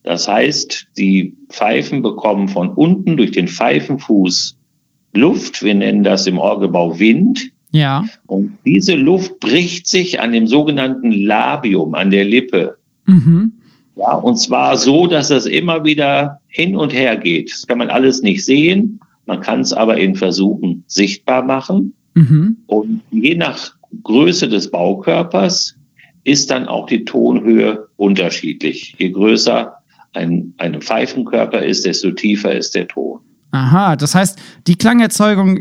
Das heißt, die Pfeifen bekommen von unten durch den Pfeifenfuß Luft. Wir nennen das im Orgelbau Wind. Ja. Und diese Luft bricht sich an dem sogenannten Labium, an der Lippe. Mhm. Ja, und zwar so, dass es immer wieder hin und her geht. Das kann man alles nicht sehen. Man kann es aber in Versuchen sichtbar machen. Mhm. Und je nach Größe des Baukörpers ist dann auch die Tonhöhe unterschiedlich. Je größer ein, ein Pfeifenkörper ist, desto tiefer ist der Ton. Aha, das heißt, die Klangerzeugung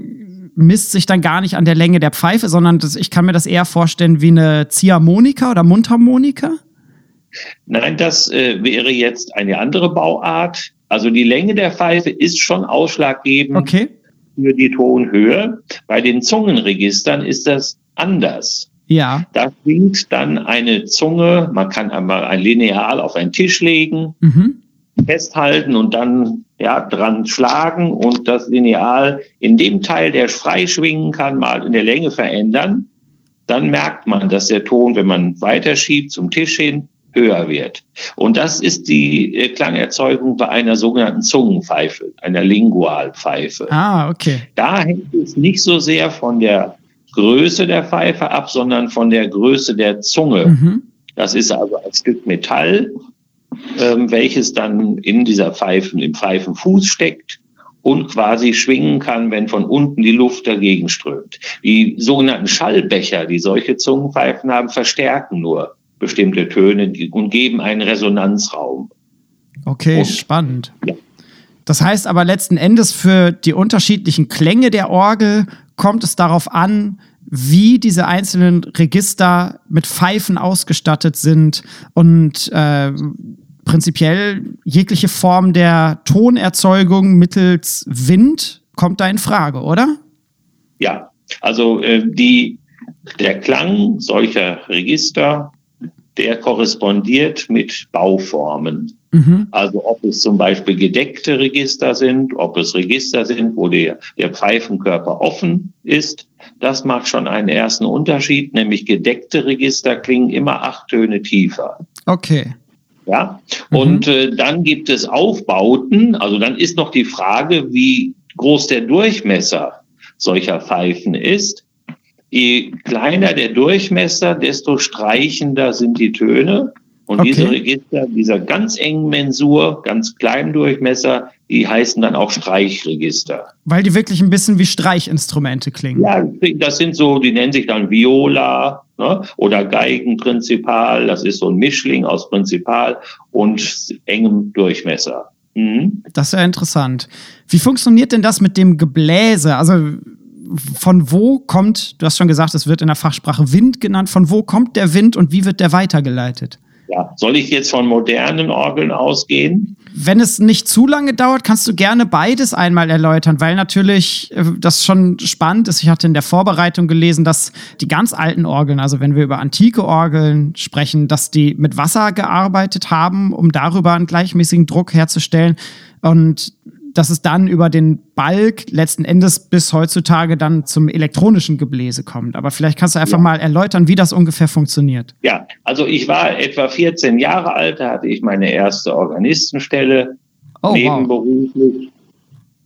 misst sich dann gar nicht an der Länge der Pfeife, sondern das, ich kann mir das eher vorstellen wie eine Ziehharmonika oder Mundharmonika? Nein, das äh, wäre jetzt eine andere Bauart. Also die Länge der Pfeife ist schon ausschlaggebend okay. für die Tonhöhe. Bei den Zungenregistern ist das anders. Ja. Da klingt dann eine Zunge, man kann einmal ein Lineal auf einen Tisch legen, mhm. Festhalten und dann ja, dran schlagen und das Lineal in dem Teil, der frei schwingen kann, mal in der Länge verändern. Dann merkt man, dass der Ton, wenn man weiterschiebt zum Tisch hin, höher wird. Und das ist die äh, Klangerzeugung bei einer sogenannten Zungenpfeife, einer Lingualpfeife. Ah, okay. Da hängt es nicht so sehr von der Größe der Pfeife ab, sondern von der Größe der Zunge. Mhm. Das ist also ein Stück Metall, ähm, welches dann in dieser Pfeifen, im Pfeifenfuß steckt und quasi schwingen kann, wenn von unten die Luft dagegen strömt. Die sogenannten Schallbecher, die solche Zungenpfeifen haben, verstärken nur bestimmte Töne und geben einen Resonanzraum. Okay, und, spannend. Ja. Das heißt aber letzten Endes für die unterschiedlichen Klänge der Orgel kommt es darauf an, wie diese einzelnen Register mit Pfeifen ausgestattet sind und äh, prinzipiell jegliche Form der Tonerzeugung mittels Wind kommt da in Frage, oder? Ja, also äh, die, der Klang solcher Register der korrespondiert mit Bauformen. Mhm. Also ob es zum Beispiel gedeckte Register sind, ob es Register sind, wo der, der Pfeifenkörper offen ist, das macht schon einen ersten Unterschied, nämlich gedeckte Register klingen immer acht Töne tiefer. Okay. Ja, mhm. und äh, dann gibt es Aufbauten, also dann ist noch die Frage, wie groß der Durchmesser solcher Pfeifen ist. Je kleiner der Durchmesser, desto streichender sind die Töne. Und okay. diese Register, dieser ganz engen Mensur, ganz kleinen Durchmesser, die heißen dann auch Streichregister. Weil die wirklich ein bisschen wie Streichinstrumente klingen. Ja, das sind so, die nennen sich dann Viola ne? oder Geigenprinzipal. Das ist so ein Mischling aus Prinzipal und engem Durchmesser. Mhm. Das ist ja interessant. Wie funktioniert denn das mit dem Gebläse? Also von wo kommt, du hast schon gesagt, es wird in der Fachsprache Wind genannt, von wo kommt der Wind und wie wird der weitergeleitet? Ja, soll ich jetzt von modernen Orgeln ausgehen? Wenn es nicht zu lange dauert, kannst du gerne beides einmal erläutern, weil natürlich äh, das schon spannend ist. Ich hatte in der Vorbereitung gelesen, dass die ganz alten Orgeln, also wenn wir über antike Orgeln sprechen, dass die mit Wasser gearbeitet haben, um darüber einen gleichmäßigen Druck herzustellen. Und dass es dann über den Balk letzten Endes bis heutzutage dann zum elektronischen Gebläse kommt. Aber vielleicht kannst du einfach ja. mal erläutern, wie das ungefähr funktioniert. Ja, also ich war etwa 14 Jahre alt, da hatte ich meine erste Organistenstelle oh, nebenberuflich. Wow.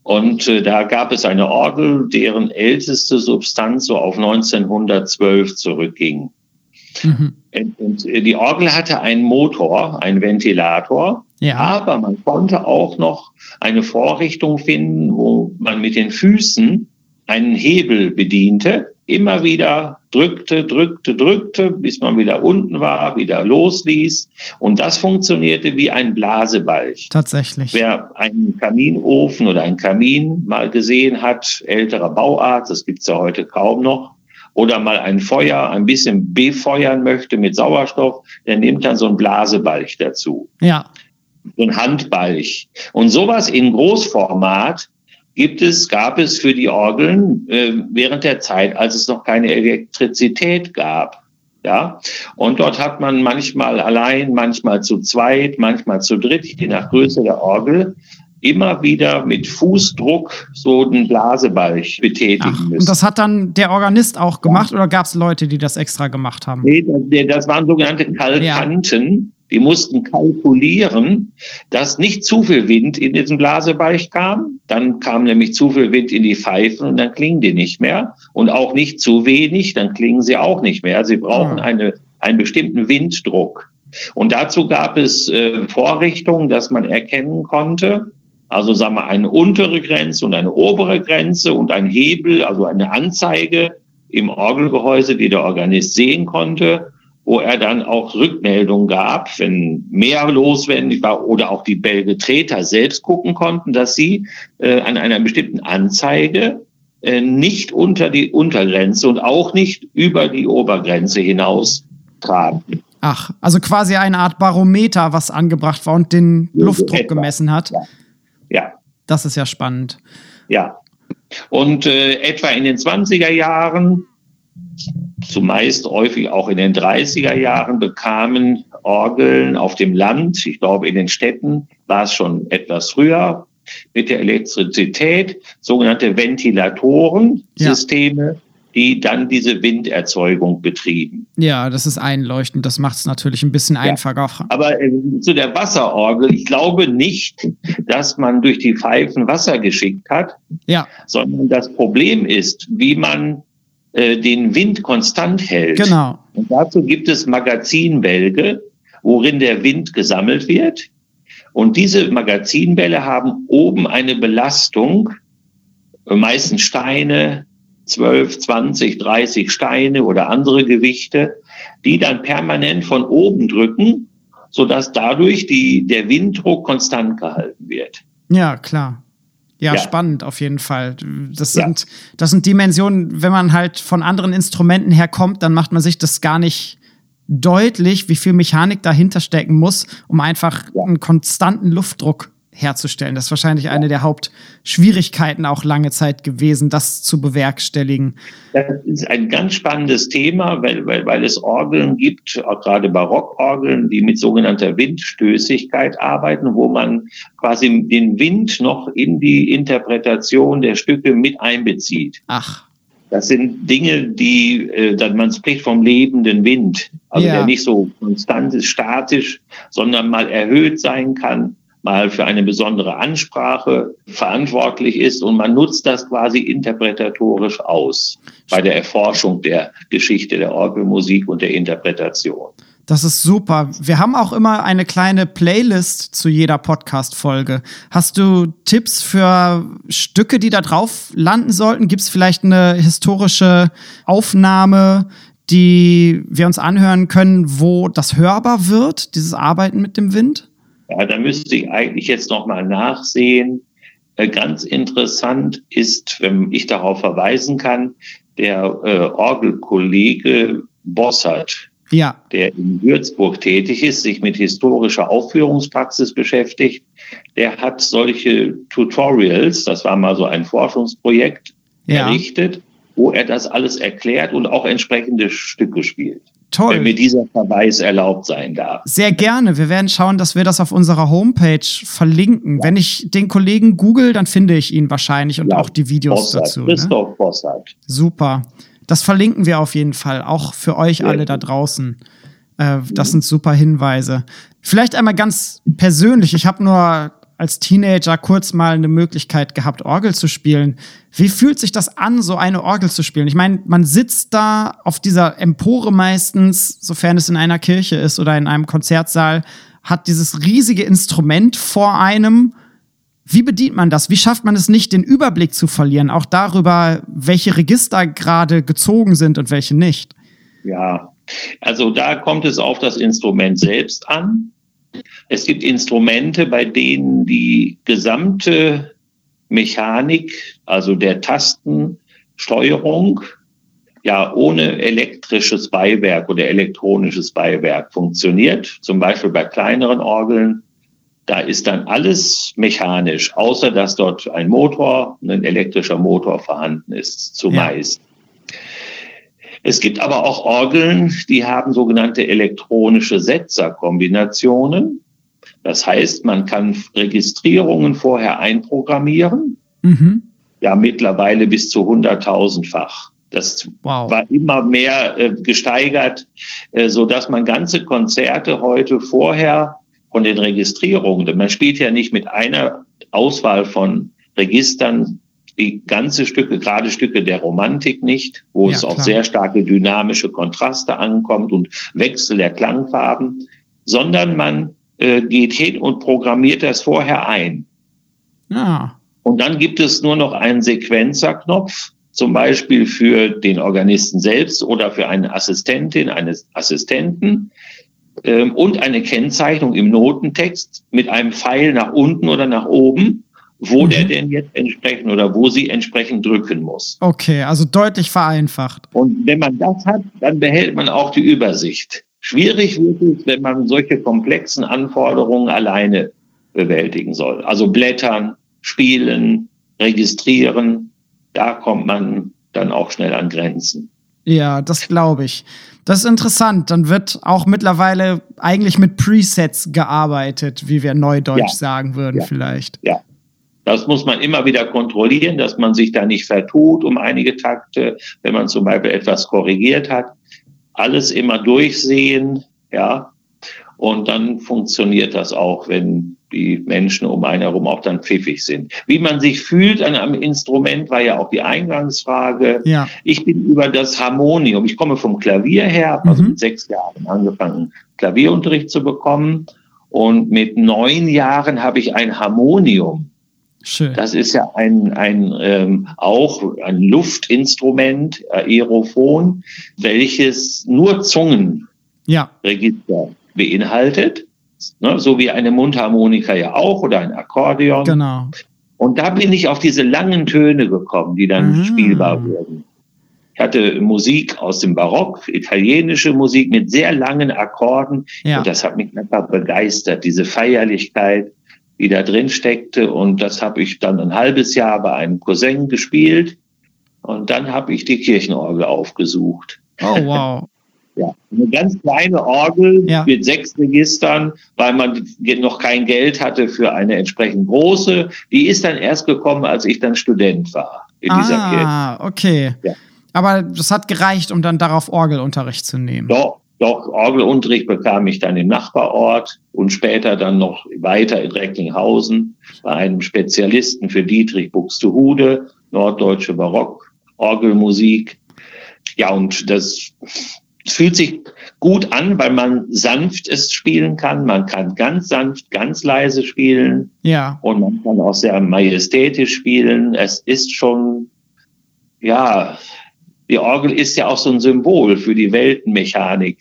Und äh, da gab es eine Orgel, deren älteste Substanz so auf 1912 zurückging. Mhm. Und die Orgel hatte einen Motor, einen Ventilator, ja. aber man konnte auch noch eine Vorrichtung finden, wo man mit den Füßen einen Hebel bediente, immer wieder drückte, drückte, drückte, bis man wieder unten war, wieder losließ. Und das funktionierte wie ein Blasebalg. Tatsächlich. Wer einen Kaminofen oder einen Kamin mal gesehen hat, älterer Bauart, das gibt's ja heute kaum noch, oder mal ein Feuer ein bisschen befeuern möchte mit Sauerstoff, der nimmt dann so ein Blasebalch dazu. Ja. So ein Handbalch. Und sowas in Großformat gibt es, gab es für die Orgeln äh, während der Zeit, als es noch keine Elektrizität gab. Ja, und dort hat man manchmal allein, manchmal zu zweit, manchmal zu dritt, je nach Größe der Orgel, immer wieder mit Fußdruck so den Blasebalg betätigen Ach, müssen. und das hat dann der Organist auch gemacht oder gab es Leute, die das extra gemacht haben? Nee, das, das waren sogenannte Kalkanten. Die mussten kalkulieren, dass nicht zu viel Wind in diesen Blasebalg kam. Dann kam nämlich zu viel Wind in die Pfeifen und dann klingen die nicht mehr. Und auch nicht zu wenig, dann klingen sie auch nicht mehr. Sie brauchen Ja. eine, einen bestimmten Winddruck. Und dazu gab es äh, Vorrichtungen, dass man erkennen konnte, also sagen wir eine untere Grenze und eine obere Grenze und ein Hebel, also eine Anzeige im Orgelgehäuse, die der Organist sehen konnte, wo er dann auch Rückmeldungen gab, wenn mehr loswendig war oder auch die Belgetreter selbst gucken konnten, dass sie äh, an einer bestimmten Anzeige äh, nicht unter die Untergrenze und auch nicht über die Obergrenze hinaus tragen. Ach, also quasi eine Art Barometer, was angebracht war und den Ja, Luftdruck etwa. gemessen hat. Ja. Ja, Das ist ja spannend. ja. Und äh, etwa in den 20er Jahren, zumeist häufig auch in den 30er Jahren, bekamen Orgeln auf dem Land, ich glaube in den Städten war es schon etwas früher, mit der Elektrizität, sogenannte Ventilatoren-Systeme, die dann diese Winderzeugung betrieben. Ja, das ist einleuchtend. Das macht es natürlich ein bisschen einfacher. Aber äh, zu der Wasserorgel, ich glaube nicht, dass man durch die Pfeifen Wasser geschickt hat, Ja, sondern das Problem ist, wie man äh, den Wind konstant hält. genau. Und dazu gibt es Magazinbälge, worin der Wind gesammelt wird. Und diese Magazinbälle haben oben eine Belastung, meistens Steine, 12, 20, 30 Steine oder andere Gewichte, die dann permanent von oben drücken, sodass dadurch die, der Winddruck konstant gehalten wird. Ja, klar. Ja, Ja. spannend auf jeden Fall. Das Ja. sind, das sind Dimensionen, wenn man halt von anderen Instrumenten herkommt, dann macht man sich das gar nicht deutlich, wie viel Mechanik dahinter stecken muss, um einfach Ja. einen konstanten Luftdruck herzustellen. Das ist wahrscheinlich eine der Hauptschwierigkeiten auch lange Zeit gewesen, das zu bewerkstelligen. Das ist ein ganz spannendes Thema, weil, weil, weil es Orgeln gibt, auch gerade Barockorgeln, die mit sogenannter Windstößigkeit arbeiten, wo man quasi den Wind noch in die Interpretation der Stücke mit einbezieht. Ach, Das sind Dinge, die, äh, dann man spricht vom lebenden Wind, also Ja. der nicht so konstant ist, statisch, sondern mal erhöht sein kann, mal für eine besondere Ansprache verantwortlich ist und man nutzt das quasi interpretatorisch aus bei der Erforschung der Geschichte der Orgelmusik und der Interpretation. Das ist super. Wir haben auch immer eine kleine Playlist zu jeder Podcast-Folge. Hast du Tipps für Stücke, die da drauf landen sollten? Gibt es vielleicht eine historische Aufnahme, die wir uns anhören können, wo das hörbar wird, dieses Arbeiten mit dem Wind? Ja, da müsste ich eigentlich jetzt noch mal nachsehen. Äh, Ganz interessant ist, wenn ich darauf verweisen kann, der äh, Orgelkollege Bossert, Ja, der in Würzburg tätig ist, sich mit historischer Aufführungspraxis beschäftigt, der hat solche Tutorials, das war mal so ein Forschungsprojekt, Ja. errichtet, wo er das alles erklärt und auch entsprechende Stücke spielt. Toll. Wenn mir dieser Verweis erlaubt sein darf. Sehr gerne. Wir werden schauen, dass wir das auf unserer Homepage verlinken. Wenn ich den Kollegen google, dann finde ich ihn wahrscheinlich und Ja, auch die Videos Bossart, dazu. Ne? Christoph Bossart. Super. Das verlinken wir auf jeden Fall, auch für euch Sehr alle da draußen. Äh, das sind super Hinweise. Vielleicht einmal ganz persönlich. Ich habe nur als Teenager kurz mal eine Möglichkeit gehabt, Orgel zu spielen. Wie fühlt sich das an, so eine Orgel zu spielen? Ich meine, man sitzt da auf dieser Empore meistens, sofern es in einer Kirche ist oder in einem Konzertsaal, hat dieses riesige Instrument vor einem. Wie bedient man das? Wie schafft man es nicht, den Überblick zu verlieren? Auch darüber, welche Register gerade gezogen sind und welche nicht. Ja, also da kommt es auf das Instrument selbst an. Es gibt Instrumente, bei denen die gesamte Mechanik, also der Tastensteuerung, ja ohne elektrisches Beiwerk oder elektronisches Beiwerk funktioniert. Zum Beispiel bei kleineren Orgeln. Da ist dann alles mechanisch, außer dass dort ein Motor, ein elektrischer Motor vorhanden ist, zumeist. Es gibt aber auch Orgeln, die haben sogenannte elektronische Setzerkombinationen. Das heißt, man kann Registrierungen vorher einprogrammieren. Mhm. Ja, mittlerweile bis zu 100.000-fach. Das wow. war immer mehr äh, gesteigert, äh, so dass man ganze Konzerte heute vorher von den Registrierungen, denn man spielt ja nicht mit einer Auswahl von Registern die ganze Stücke, gerade Stücke der Romantik nicht, wo ja, es auf sehr starke dynamische Kontraste ankommt und Wechsel der Klangfarben, sondern man äh, geht hin und programmiert das vorher ein. Ja. Und dann gibt es nur noch einen Sequenzerknopf, zum Beispiel für den Organisten selbst oder für eine Assistentin eines Assistenten ähm, und eine Kennzeichnung im Notentext mit einem Pfeil nach unten oder nach oben, wo mhm. der denn jetzt entsprechend oder wo sie entsprechend drücken muss. Okay, also deutlich vereinfacht. Und wenn man das hat, dann behält man auch die Übersicht. Schwierig wird es, wenn man solche komplexen Anforderungen alleine bewältigen soll. Also blättern, spielen, registrieren, da kommt man dann auch schnell an Grenzen. Ja, das glaube ich. Das ist interessant. Dann wird auch mittlerweile eigentlich mit Presets gearbeitet, wie wir neudeutsch ja. sagen würden, ja. vielleicht. Ja. Das muss man immer wieder kontrollieren, dass man sich da nicht vertut um einige Takte, wenn man zum Beispiel etwas korrigiert hat. Alles immer durchsehen, ja. Und dann funktioniert das auch, wenn die Menschen um einen herum auch dann pfiffig sind. Wie man sich fühlt an einem Instrument, war ja auch die Eingangsfrage. Ja. Ich bin über das Harmonium, ich komme vom Klavier her, habe also mhm. mit sechs Jahren angefangen, Klavierunterricht zu bekommen. Und mit neun Jahren habe ich ein Harmonium. Schön. Das ist ja ein, ein ähm, auch ein Luftinstrument, Aerophon, welches nur Zungenregister ja. beinhaltet ne? so wie eine Mundharmonika ja auch oder ein Akkordeon. Genau. Und da bin ich auf diese langen Töne gekommen, die dann ah. spielbar wurden. Ich hatte Musik aus dem Barock, italienische Musik mit sehr langen Akkorden. Ja. Und das hat mich einfach begeistert, diese Feierlichkeit, die da drin steckte. Und das habe ich dann ein halbes Jahr bei einem Cousin gespielt. Und dann habe ich die Kirchenorgel aufgesucht. Oh, *laughs* wow. Ja, eine ganz kleine Orgel ja. mit sechs Registern, weil man noch kein Geld hatte für eine entsprechend große. Die ist dann erst gekommen, als ich dann Student war in ah, dieser Kirche. Ah, okay. Ja. Aber das hat gereicht, um dann darauf Orgelunterricht zu nehmen. Doch, doch, Orgelunterricht bekam ich dann im Nachbarort und später dann noch weiter in Recklinghausen bei einem Spezialisten für Dietrich Buxtehude, norddeutsche Barock, Orgelmusik. Ja, und das fühlt sich gut an, weil man sanft es spielen kann. Man kann ganz sanft, ganz leise spielen. Ja. Und man kann auch sehr majestätisch spielen. Es ist schon, ja, die Orgel ist ja auch so ein Symbol für die Weltenmechanik.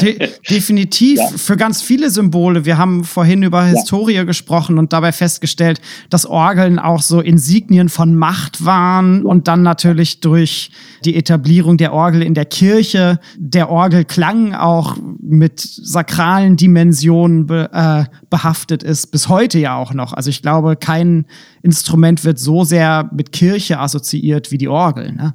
De *laughs* definitiv ja. für ganz viele Symbole. Wir haben vorhin über Historie ja. gesprochen und dabei festgestellt, dass Orgeln auch so Insignien von Macht waren und dann natürlich durch die Etablierung der Orgel in der Kirche der Orgelklang auch mit sakralen Dimensionen be äh, behaftet ist, bis heute ja auch noch. Also ich glaube, kein Instrument wird so sehr mit Kirche assoziiert wie die Orgel. Ne?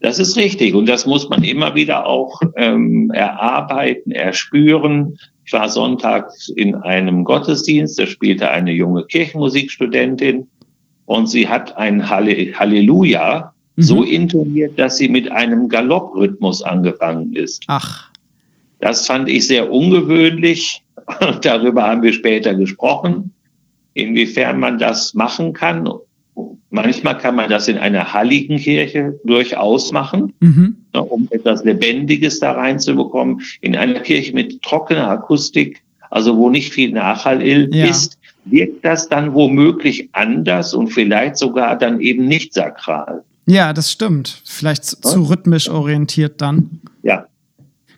Das ist richtig und das muss man immer wieder auch ähm, erarbeiten, erspüren. Ich war Sonntag in einem Gottesdienst, da spielte eine junge Kirchenmusikstudentin und sie hat ein Halle Halleluja mhm. so intoniert, dass sie mit einem Galopprhythmus angefangen ist. Ach. Das fand ich sehr ungewöhnlich. *laughs* Darüber haben wir später gesprochen, inwiefern man das machen kann Manchmal kann man das in einer halligen Kirche durchaus machen, mhm. Ne, um etwas Lebendiges da reinzubekommen. In einer Kirche mit trockener Akustik, also wo nicht viel Nachhall ja. ist, wirkt das dann womöglich anders und vielleicht sogar dann eben nicht sakral. Ja, das stimmt. Vielleicht zu, zu rhythmisch orientiert dann. Ja.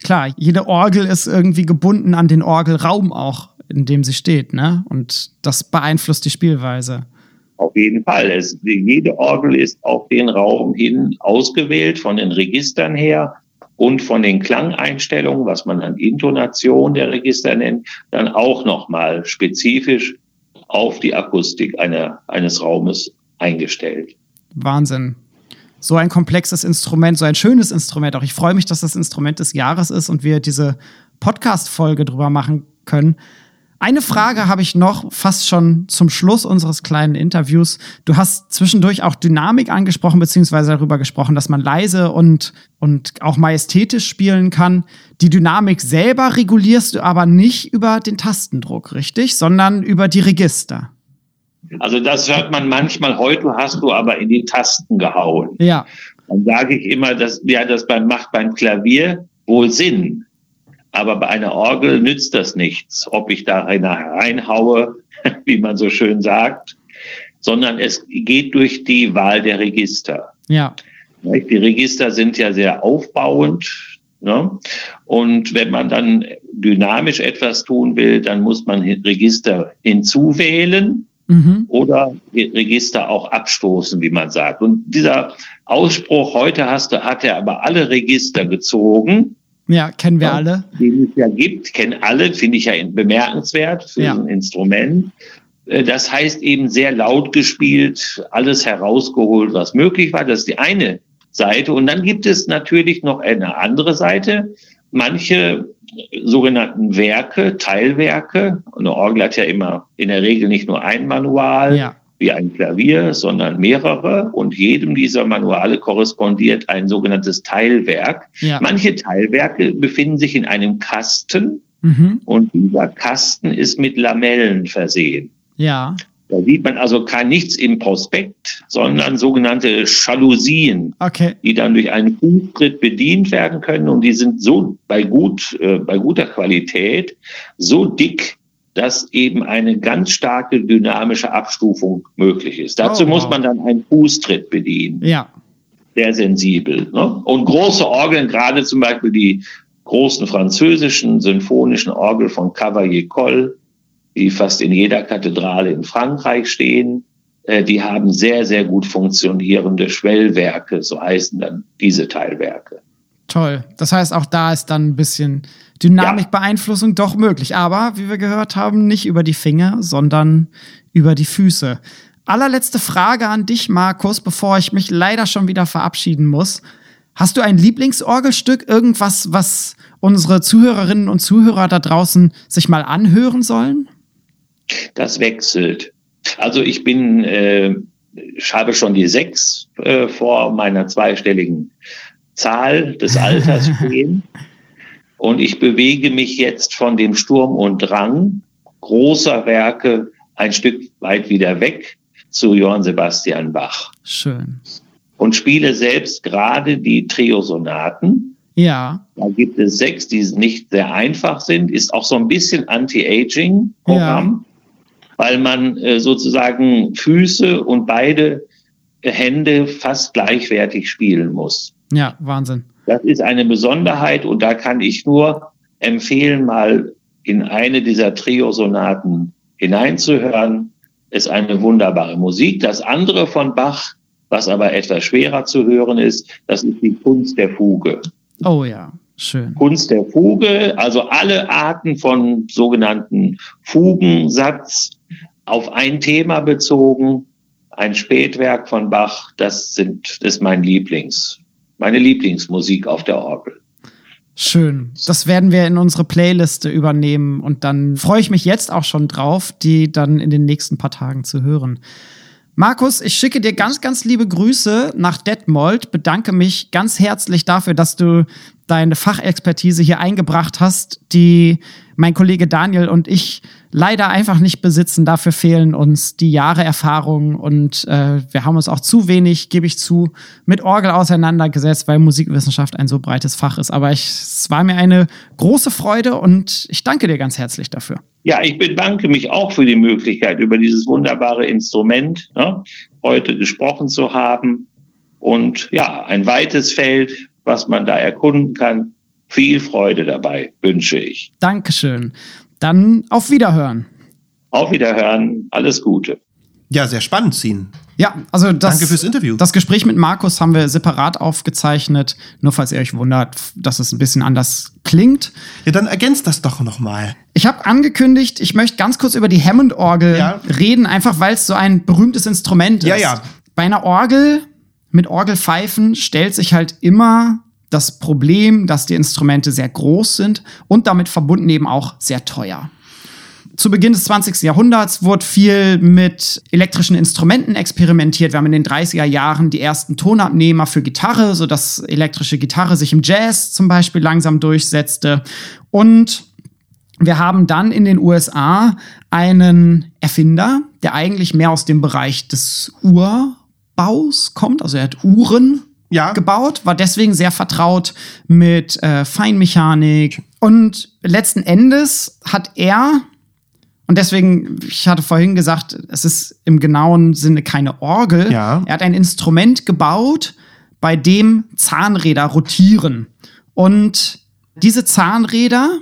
Klar, jede Orgel ist irgendwie gebunden an den Orgelraum auch, in dem sie steht, ne? Und das beeinflusst die Spielweise. Auf jeden Fall. Es, jede Orgel ist auf den Raum hin ausgewählt, von den Registern her und von den Klangeinstellungen, was man dann Intonation der Register nennt, dann auch nochmal spezifisch auf die Akustik einer, eines Raumes eingestellt. Wahnsinn. So ein komplexes Instrument, so ein schönes Instrument. Auch ich freue mich, dass das Instrument des Jahres ist und wir diese Podcast-Folge drüber machen können. Eine Frage habe ich noch, fast schon zum Schluss unseres kleinen Interviews. Du hast zwischendurch auch Dynamik angesprochen, beziehungsweise darüber gesprochen, dass man leise und, und auch majestätisch spielen kann. Die Dynamik selber regulierst du aber nicht über den Tastendruck, richtig? Sondern über die Register. Also das hört man manchmal, heute hast du aber in die Tasten gehauen. Ja. Dann sage ich immer, dass ja, das beim, macht beim Klavier wohl Sinn. Aber bei einer Orgel nützt das nichts, ob ich da reinhaue, *laughs* wie man so schön sagt, sondern es geht durch die Wahl der Register. Ja. Die Register sind ja sehr aufbauend. Ne? Und wenn man dann dynamisch etwas tun will, dann muss man Register hinzuwählen mhm. oder Register auch abstoßen, wie man sagt. Und dieser Ausspruch, heute hast du, hat er aber alle Register gezogen. Ja, kennen wir ja, alle. Den es ja gibt, kennen alle, finde ich ja bemerkenswert für ja. ein Instrument. Äh, das heißt eben sehr laut gespielt, alles herausgeholt, was möglich war. Das ist die eine Seite. Und dann gibt es natürlich noch eine andere Seite. Manche sogenannten Werke, Teilwerke. Eine Orgel hat ja immer in der Regel nicht nur ein Manual ja. Wie ein Klavier, sondern mehrere. Und jedem dieser Manuale korrespondiert ein sogenanntes Teilwerk. Ja. Manche Teilwerke befinden sich in einem Kasten mhm. und dieser Kasten ist mit Lamellen versehen. Ja. Da sieht man also kein nichts im Prospekt, sondern sogenannte Jalousien, okay. die dann durch einen Fußtritt bedient werden können. Und die sind so bei gut, äh, bei guter Qualität so dick, dass eben eine ganz starke dynamische Abstufung möglich ist. Dazu oh, wow. muss man dann einen Fußtritt bedienen. Ja. Sehr sensibel. Ne? Und große Orgeln, gerade zum Beispiel die großen französischen symphonischen Orgel von Cavalier Coll, die fast in jeder Kathedrale in Frankreich stehen. Äh, die haben sehr, sehr gut funktionierende Schwellwerke, so heißen dann diese Teilwerke. Toll. Das heißt, auch da ist dann ein bisschen Dynamikbeeinflussung ja. doch möglich. Aber, wie wir gehört haben, nicht über die Finger, sondern über die Füße. Allerletzte Frage an dich, Markus, bevor ich mich leider schon wieder verabschieden muss. Hast du ein Lieblingsorgelstück, irgendwas, was unsere Zuhörerinnen und Zuhörer da draußen sich mal anhören sollen? Das wechselt. Also ich bin, äh, ich habe schon die sechs äh, vor meiner zweistelligen Zahl des *laughs* Alters stehen. Und ich bewege mich jetzt von dem Sturm und Drang großer Werke ein Stück weit wieder weg zu Johann Sebastian Bach. Schön. Und spiele selbst gerade die Trio-Sonaten. Ja. Da gibt es sechs, die nicht sehr einfach sind. Ist auch so ein bisschen Anti-Aging-Programm. Ja weil man äh, sozusagen Füße und beide Hände fast gleichwertig spielen muss. Ja, Wahnsinn. Das ist eine Besonderheit und da kann ich nur empfehlen, mal in eine dieser Trio-Sonaten hineinzuhören. Ist eine wunderbare Musik. Das andere von Bach, was aber etwas schwerer zu hören ist, das ist die Kunst der Fuge. Oh ja. Schön. Kunst der Fuge, also alle Arten von sogenannten Fugensatz auf ein Thema bezogen. Ein Spätwerk von Bach, das sind, das ist mein Lieblings, meine Lieblingsmusik auf der Orgel. Schön. Das werden wir in unsere Playliste übernehmen und dann freue ich mich jetzt auch schon drauf, die dann in den nächsten paar Tagen zu hören. Markus, ich schicke dir ganz, ganz liebe Grüße nach Detmold, bedanke mich ganz herzlich dafür, dass du deine Fachexpertise hier eingebracht hast, die mein Kollege Daniel und ich leider einfach nicht besitzen. Dafür fehlen uns die Jahre Erfahrung und äh, wir haben uns auch zu wenig, gebe ich zu, mit Orgel auseinandergesetzt, weil Musikwissenschaft ein so breites Fach ist. Aber ich, es war mir eine große Freude und ich danke dir ganz herzlich dafür. Ja, ich bedanke mich auch für die Möglichkeit, über dieses wunderbare Instrument ne, heute gesprochen zu haben. Und ja, ein weites Feld, was man da erkunden kann. Viel Freude dabei wünsche ich. Dankeschön. Dann auf Wiederhören. Auf Wiederhören. Alles Gute. Ja, sehr spannend, Sien. Ja, also das, Danke fürs Interview. Das Gespräch mit Markus haben wir separat aufgezeichnet, nur falls ihr euch wundert, dass es ein bisschen anders klingt. Ja, dann ergänzt das doch noch mal. Ich habe angekündigt, ich möchte ganz kurz über die Hammond-Orgel ja. reden, einfach weil es so ein berühmtes Instrument ist. Ja, ja. Bei einer Orgel mit Orgelpfeifen stellt sich halt immer das Problem, dass die Instrumente sehr groß sind und damit verbunden eben auch sehr teuer. zu Beginn des 20. Jahrhunderts wurde viel mit elektrischen Instrumenten experimentiert. Wir haben in den 30er Jahren die ersten Tonabnehmer für Gitarre, sodass elektrische Gitarre sich im Jazz zum Beispiel langsam durchsetzte. Und wir haben dann in den USA einen Erfinder, der eigentlich mehr aus dem Bereich des Urbaus kommt. Also er hat Uhren Ja. gebaut, war deswegen sehr vertraut mit äh, Feinmechanik. Und letzten Endes hat er, und deswegen, ich hatte vorhin gesagt, es ist im genauen Sinne keine Orgel. Ja. Er hat ein Instrument gebaut, bei dem Zahnräder rotieren. Und diese Zahnräder,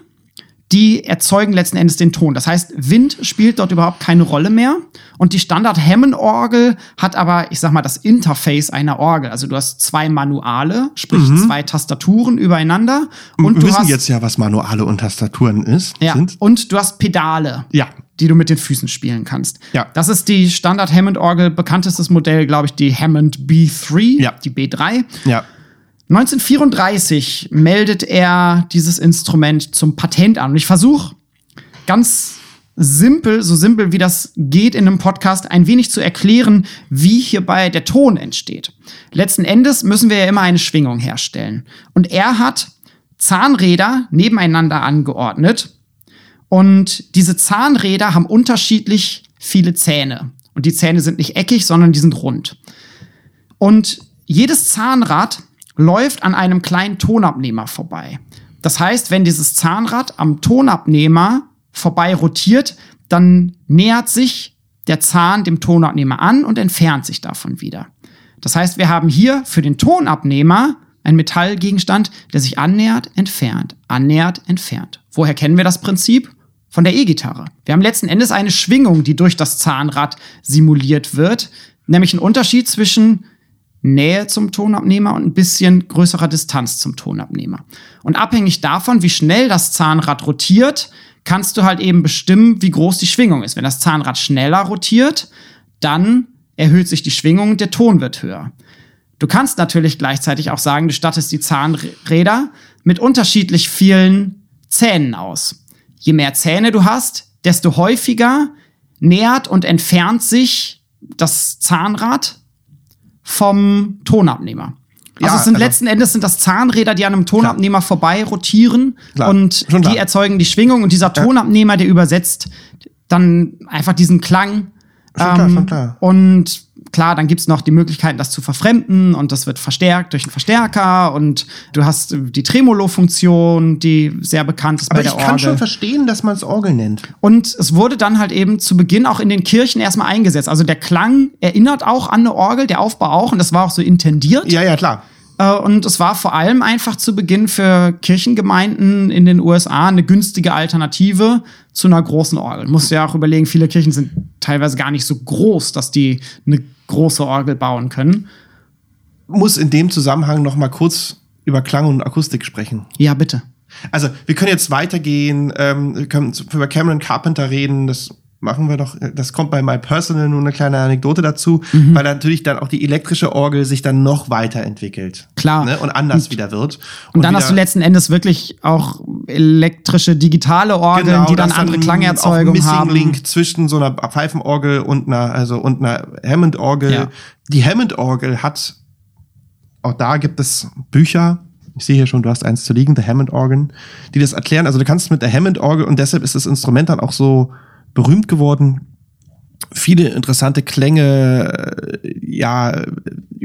die erzeugen letzten Endes den Ton. Das heißt, Wind spielt dort überhaupt keine Rolle mehr. Und die Standard-Hammond-Orgel hat aber, ich sag mal, das Interface einer Orgel. Also du hast zwei Manuale, sprich zwei Tastaturen übereinander. Und Mhm. Wir du wissen hast, jetzt ja, was Manuale und Tastaturen ist, ja, sind. und du hast Pedale. Ja. Die du mit den Füßen spielen kannst. Ja. Das ist die Standard-Hammond-Orgel, bekanntestes Modell, glaube ich, die Hammond B3, Ja. die B3. Ja. 1934 meldet er dieses Instrument zum Patent an. Und ich versuche ganz simpel, so simpel wie das geht in einem Podcast, ein wenig zu erklären, wie hierbei der Ton entsteht. Letzten Endes müssen wir ja immer eine Schwingung herstellen. Und er hat Zahnräder nebeneinander angeordnet. Und diese Zahnräder haben unterschiedlich viele Zähne. Und die Zähne sind nicht eckig, sondern die sind rund. Und jedes Zahnrad läuft an einem kleinen Tonabnehmer vorbei. Das heißt, wenn dieses Zahnrad am Tonabnehmer vorbei rotiert, dann nähert sich der Zahn dem Tonabnehmer an und entfernt sich davon wieder. Das heißt, wir haben hier für den Tonabnehmer einen Metallgegenstand, der sich annähert, entfernt, annähert, entfernt. Woher kennen wir das Prinzip? Von der E-Gitarre. Wir haben letzten Endes eine Schwingung, die durch das Zahnrad simuliert wird, nämlich ein Unterschied zwischen Nähe zum Tonabnehmer und ein bisschen größerer Distanz zum Tonabnehmer. Und abhängig davon, wie schnell das Zahnrad rotiert, kannst du halt eben bestimmen, wie groß die Schwingung ist. Wenn das Zahnrad schneller rotiert, dann erhöht sich die Schwingung und der Ton wird höher. Du kannst natürlich gleichzeitig auch sagen, du stattest die Zahnräder mit unterschiedlich vielen Zähnen aus. Je mehr Zähne du hast, desto häufiger nähert und entfernt sich das Zahnrad vom Tonabnehmer. Also Ja, es sind also- letzten Endes sind das Zahnräder, die an einem Tonabnehmer vorbei rotieren Klar, und schon die klar. erzeugen die Schwingung und dieser Tonabnehmer, der übersetzt dann einfach diesen Klang. ähm, Schon klar, schon klar. Und klar, dann gibt's noch die Möglichkeiten, das zu verfremden und das wird verstärkt durch einen Verstärker und du hast äh, die Tremolo-Funktion, die sehr bekannt ist Aber bei der ich kann Orgel. schon verstehen, dass man es Orgel nennt. Und es wurde dann halt eben zu Beginn auch in den Kirchen erstmal eingesetzt. Also der Klang erinnert auch an eine Orgel, der Aufbau auch, und das war auch so intendiert. Ja, ja, klar. Äh, Und es war vor allem einfach zu Beginn für Kirchengemeinden in den USA eine günstige Alternative zu einer großen Orgel. Musst du ja auch überlegen, viele Kirchen sind teilweise gar nicht so groß, dass die eine große Orgel bauen können. Muss in dem Zusammenhang noch mal kurz über Klang und Akustik sprechen. Ja, bitte. Also, wir können jetzt weitergehen, ähm, wir können über Cameron Carpenter reden, das machen wir doch, das kommt bei My Personal nur eine kleine Anekdote dazu, Mhm. weil natürlich dann auch die elektrische Orgel sich dann noch weiterentwickelt. Klar. Ne, und anders wieder wird. Und dann wieder- hast du letzten Endes wirklich auch elektrische, digitale Orgeln, Genau, die dann andere auch Klangerzeugung Missing haben. Link zwischen so einer Pfeifenorgel und einer, also und einer Hammond-Orgel. Ja. Die Hammond-Orgel hat, auch da gibt es Bücher. Ich sehe hier schon, du hast eins zu liegen, The Hammond-Organ, die das erklären. Also du kannst mit der Hammond-Orgel und deshalb ist das Instrument dann auch so berühmt geworden. Viele interessante Klänge, äh, ja,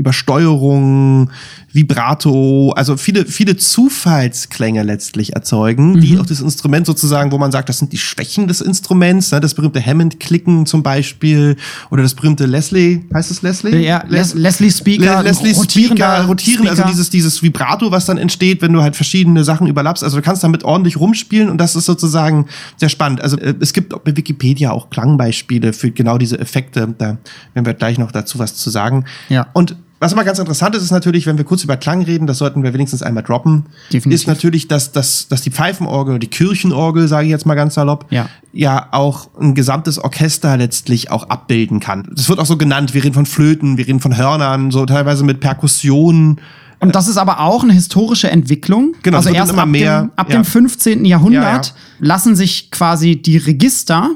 Übersteuerung, Vibrato, also viele, viele Zufallsklänge letztlich erzeugen, die auch das Instrument sozusagen, wo man sagt, das sind die Schwächen des Instruments, ne? das berühmte Hammond-Klicken zum Beispiel oder das berühmte Leslie, heißt es Leslie? Ja, Les Leslie Speaker, Le Leslie Speaker, rotieren, also dieses, dieses Vibrato, was dann entsteht, wenn du halt verschiedene Sachen überlappst. Also du kannst damit ordentlich rumspielen und das ist sozusagen sehr spannend. Also äh, es gibt bei Wikipedia auch Klangbeispiele für genau diese Effekte. Da werden wir gleich noch dazu was zu sagen. Ja. Und was immer ganz interessant ist, ist natürlich, wenn wir kurz über Klang reden, das sollten wir wenigstens einmal droppen, Definitiv. ist natürlich, dass, dass, dass die Pfeifenorgel, die Kirchenorgel, sage ich jetzt mal ganz salopp, Ja. ja auch ein gesamtes Orchester letztlich auch abbilden kann. Das wird auch so genannt. Wir reden von Flöten, wir reden von Hörnern, so teilweise mit Perkussionen. Und das ist aber auch eine historische Entwicklung. Genau, also erst immer ab, mehr, dem, ab ja. dem 15. Jahrhundert Ja, ja. lassen sich quasi die Register.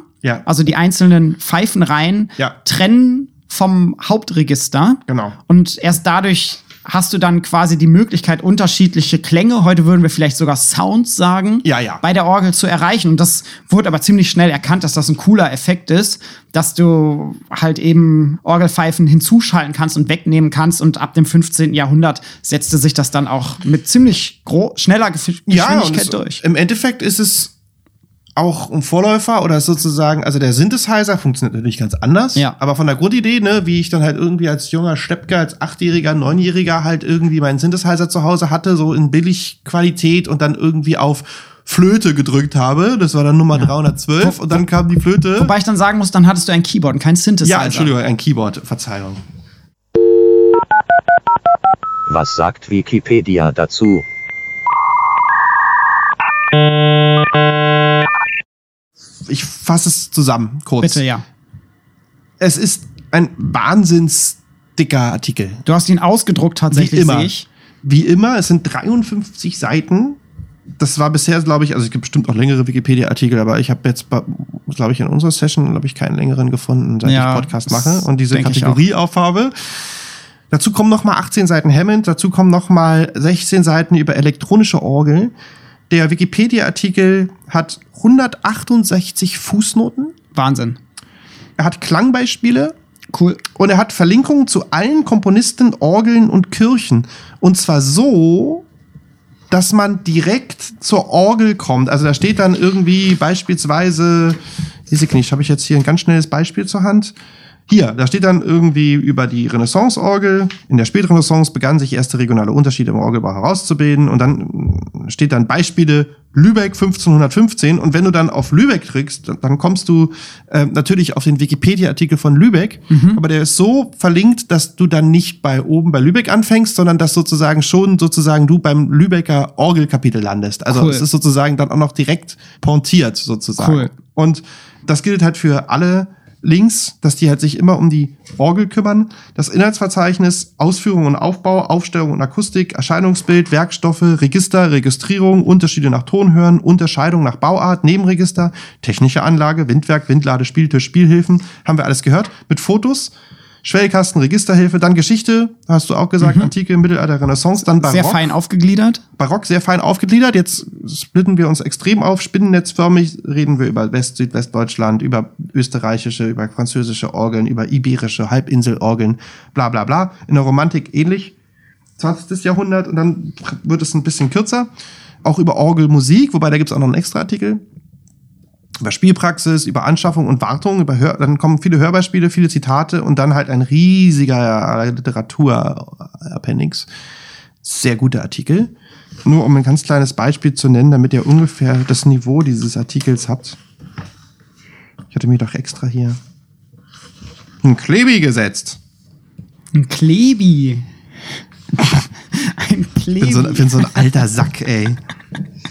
Also die einzelnen Pfeifenreihen trennen vom Hauptregister. Genau. Und erst dadurch hast du dann quasi die Möglichkeit, unterschiedliche Klänge, heute würden wir vielleicht sogar Sounds sagen, Ja, ja. bei der Orgel zu erreichen. Und das wurde aber ziemlich schnell erkannt, dass das ein cooler Effekt ist, dass du halt eben Orgelpfeifen hinzuschalten kannst und wegnehmen kannst. Und ab dem 15. Jahrhundert setzte sich das dann auch mit ziemlich schneller Ja, Geschwindigkeit es, durch. im Endeffekt ist es auch ein Vorläufer oder sozusagen, also der Synthesizer funktioniert natürlich ganz anders. Ja. Aber von der Grundidee, ne, wie ich dann halt irgendwie als junger Steppke, als Achtjähriger, Neunjähriger halt irgendwie meinen Synthesizer zu Hause hatte, so in Billigqualität und dann irgendwie auf Flöte gedrückt habe. Das war dann Nummer 312 und dann kam die Flöte. Wobei ich dann sagen muss, dann hattest du ein Keyboard und kein Synthesizer. ja, Entschuldigung, ein Keyboard, Verzeihung. Was sagt Wikipedia dazu? Ich fasse es zusammen, kurz. Bitte, ja. Es ist ein wahnsinns dicker Artikel. Du hast ihn ausgedruckt tatsächlich, Wie immer. sehe ich. Wie immer, es sind 53 Seiten. Das war bisher, glaube ich, also es gibt bestimmt auch längere Wikipedia-Artikel, aber ich habe jetzt, glaube ich, in unserer Session, glaube ich, keinen längeren gefunden, seit Ja, ich Podcast mache und diese Kategorie aufhabe. Dazu kommen noch mal 18 Seiten Hammond, dazu kommen noch mal 16 Seiten über elektronische Orgel. Der Wikipedia-Artikel hat 168 Fußnoten. Wahnsinn. Er hat Klangbeispiele, Cool. und er hat Verlinkungen zu allen Komponisten, Orgeln und Kirchen. Und zwar so, dass man direkt zur Orgel kommt. Also da steht dann irgendwie beispielsweise, diese nicht, habe ich jetzt hier ein ganz schnelles Beispiel zur Hand. Hier, da steht dann irgendwie über die Renaissance-Orgel. In der Spätrenaissance begannen sich erste regionale Unterschiede im Orgelbau herauszubilden. Und dann steht dann Beispiele Lübeck 1515. Und wenn du dann auf Lübeck drückst, dann kommst du äh, natürlich auf den Wikipedia-Artikel von Lübeck. Aber der ist so verlinkt, dass du dann nicht bei oben bei Lübeck anfängst, sondern dass sozusagen schon sozusagen du beim Lübecker Orgelkapitel landest. Also Cool. es ist sozusagen dann auch noch direkt pointiert sozusagen. Cool. Und das gilt halt für alle Links, dass die halt sich immer um die Orgel kümmern. Das Inhaltsverzeichnis, Ausführung und Aufbau, Aufstellung und Akustik, Erscheinungsbild, Werkstoffe, Register, Registrierung, Unterschiede nach Tonhören, Unterscheidung nach Bauart, Nebenregister, technische Anlage, Windwerk, Windlade, Spieltisch, Spielhilfen, haben wir alles gehört. Mit Fotos, Schwellkasten, Registerhilfe, dann Geschichte, hast du auch gesagt, Antike, Mittelalter, Renaissance, dann Barock. Sehr fein aufgegliedert. Barock sehr fein aufgegliedert. Jetzt splitten wir uns extrem auf. Spinnennetzförmig reden wir über West-, Südwestdeutschland, über österreichische, über französische Orgeln, über iberische Halbinselorgeln, bla bla bla. In der Romantik ähnlich. 20. Jahrhundert und dann wird es ein bisschen kürzer. Auch über Orgelmusik, wobei da gibt es auch noch einen extra Artikel. Über Spielpraxis, über Anschaffung und Wartung, über Hör dann kommen viele Hörbeispiele, viele Zitate und dann halt ein riesiger Literatur-Appendix sehr guter Artikel. Nur um ein ganz kleines Beispiel zu nennen, damit ihr ungefähr das Niveau dieses Artikels habt. Ich hatte mir doch extra hier ein Klebi gesetzt. Ein Klebi. *laughs* ein Ich Klebi. bin so, bin so ein alter Sack, ey.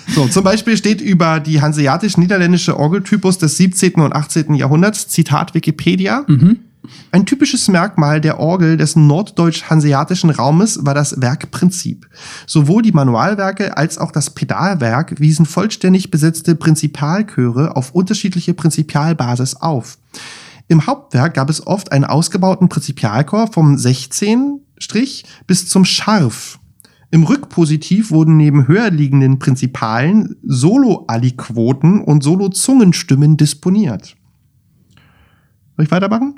So, zum Beispiel steht über die hanseatisch-niederländische Orgeltypus des 17. und 18. Jahrhunderts, Zitat Wikipedia. Ein typisches Merkmal der Orgel des norddeutsch-hanseatischen Raumes war das Werkprinzip. Sowohl die Manualwerke als auch das Pedalwerk wiesen vollständig besetzte Prinzipalchöre auf unterschiedliche Prinzipalbasis auf. Im Hauptwerk gab es oft einen ausgebauten Prinzipalchor vom 16 Strich bis zum Scharf. Im Rückpositiv wurden neben höher liegenden Prinzipalen Solo-Aliquoten und Solo-Zungenstimmen disponiert. Soll ich weitermachen?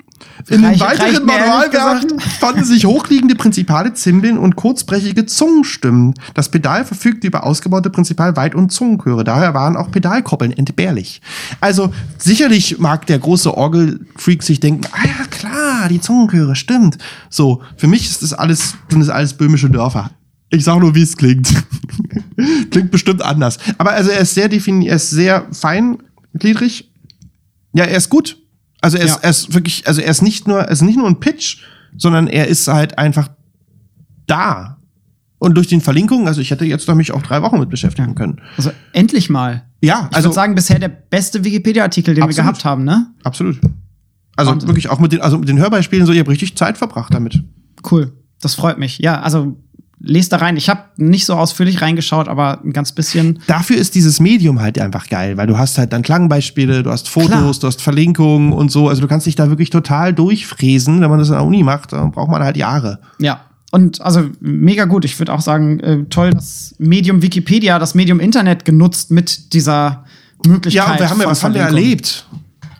In den weiteren Manualwerken *laughs* fanden sich hochliegende Prinzipale, Zimbeln und kurzbrechige Zungenstimmen. Das Pedal verfügte über ausgebaute Prinzipal Weit- und Zungenchöre. Daher waren auch Pedalkoppeln entbehrlich. Also sicherlich mag der große Orgelfreak sich denken, ah ja klar, die Zungenchöre, stimmt. So, für mich ist das alles, sind das alles böhmische Dörfer. Ich sag nur, wie es klingt. *laughs* klingt bestimmt anders. Aber also er ist sehr definiert, er ist sehr feingliedrig. Ja, er ist gut. Also er ist, Ja. er ist wirklich, also er ist nicht nur, er ist nicht nur ein Pitch, sondern er ist halt einfach da. Und durch den Verlinkungen, also ich hätte jetzt noch mich auch drei Wochen mit beschäftigen können. Also endlich mal. Ja, Ich also würde sagen, bisher der beste Wikipedia-Artikel, den Absolut. wir gehabt haben, ne? absolut. Also Wahnsinn. wirklich auch mit den, also mit den Hörbeispielen so, ihr habt richtig Zeit verbracht damit. Cool. Das freut mich. Ja, also lest da rein. Ich habe nicht so ausführlich reingeschaut, aber ein ganz bisschen. Dafür ist dieses Medium halt einfach geil, weil du hast halt dann Klangbeispiele, du hast Fotos, Klar. du hast Verlinkungen und so. Also du kannst dich da wirklich total durchfräsen. Wenn man das in der Uni macht, dann braucht man halt Jahre. Ja. Und also mega gut. Ich würde auch sagen, äh, toll, das Medium Wikipedia, das Medium Internet genutzt mit dieser Möglichkeit. Ja, und wir haben ja, was haben wir erlebt?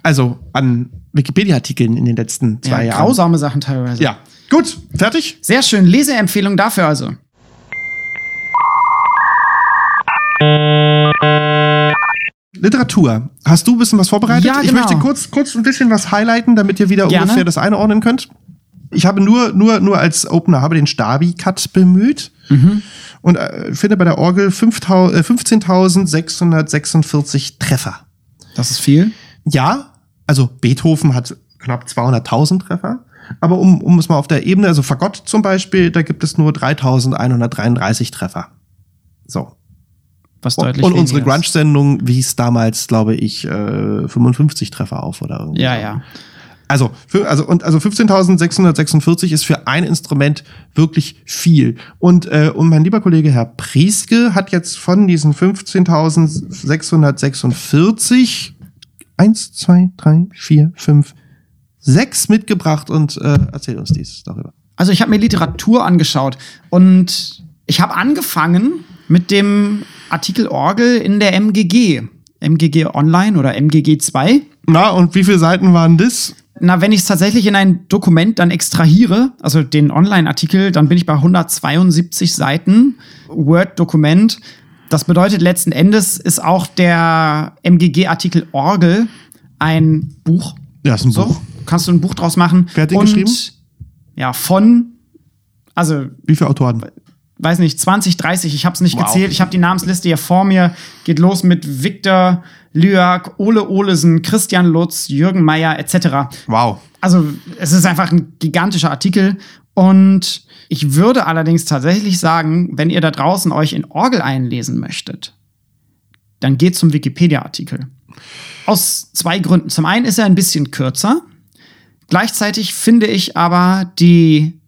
Also an Wikipedia-Artikeln in den letzten zwei Ja, Jahren. grausame Sachen teilweise. Ja. Gut, fertig? Sehr schön. Leseempfehlung dafür also. Literatur. Hast du ein bisschen was vorbereitet? Ja, Ich genau. möchte kurz, kurz ein bisschen was highlighten, damit ihr wieder Gerne. ungefähr das einordnen könnt. Ich habe nur, nur, nur als Opener habe den Stabi-Cut bemüht Mhm. und äh, finde bei der Orgel 5000 äh, 15.646 Treffer. Das ist viel. Ja, also Beethoven hat knapp 200.000 Treffer. Aber um, um es mal auf der Ebene, also Fagott zum Beispiel, da gibt es nur 3.133 Treffer. So. Was Und, deutlich und unsere weniger ist. Grunge-Sendung wies damals, glaube ich, äh, 55 Treffer auf oder irgendwie. Ja, ja. Also, für, also, und, also 15.646 ist für ein Instrument wirklich viel. Und, äh, und mein lieber Kollege Herr Prieske hat jetzt von diesen 15.646 eins, zwei, drei, vier, fünf, sechs mitgebracht und äh, erzählt uns dies darüber. Also ich habe mir Literatur angeschaut und ich habe angefangen mit dem Artikel Orgel in der MGG. MGG Online oder MGG 2. Na, und wie viele Seiten waren das? Na, wenn ich es tatsächlich in ein Dokument dann extrahiere, also den Online-Artikel, dann bin ich bei 172 Seiten Word-Dokument. Das bedeutet letzten Endes ist auch der MGG-Artikel Orgel ein Buch. Ja, ist ein So, Buch. Kannst du ein Buch draus machen. Wer hat den Und, geschrieben? Ja, von, also Wie viele Autoren? weiß nicht, 20, 30, ich habe es nicht Wow. gezählt. Ich habe die Namensliste hier vor mir. Geht los mit Viktor Lyak, Ole Olesen, Christian Lutz, Jürgen Meyer etc. Wow. Also es ist einfach ein gigantischer Artikel. Und ich würde allerdings tatsächlich sagen, wenn ihr da draußen euch in Orgel einlesen möchtet, dann geht zum Wikipedia-Artikel. Aus zwei Gründen. Zum einen ist er ein bisschen kürzer. Gleichzeitig finde ich aber die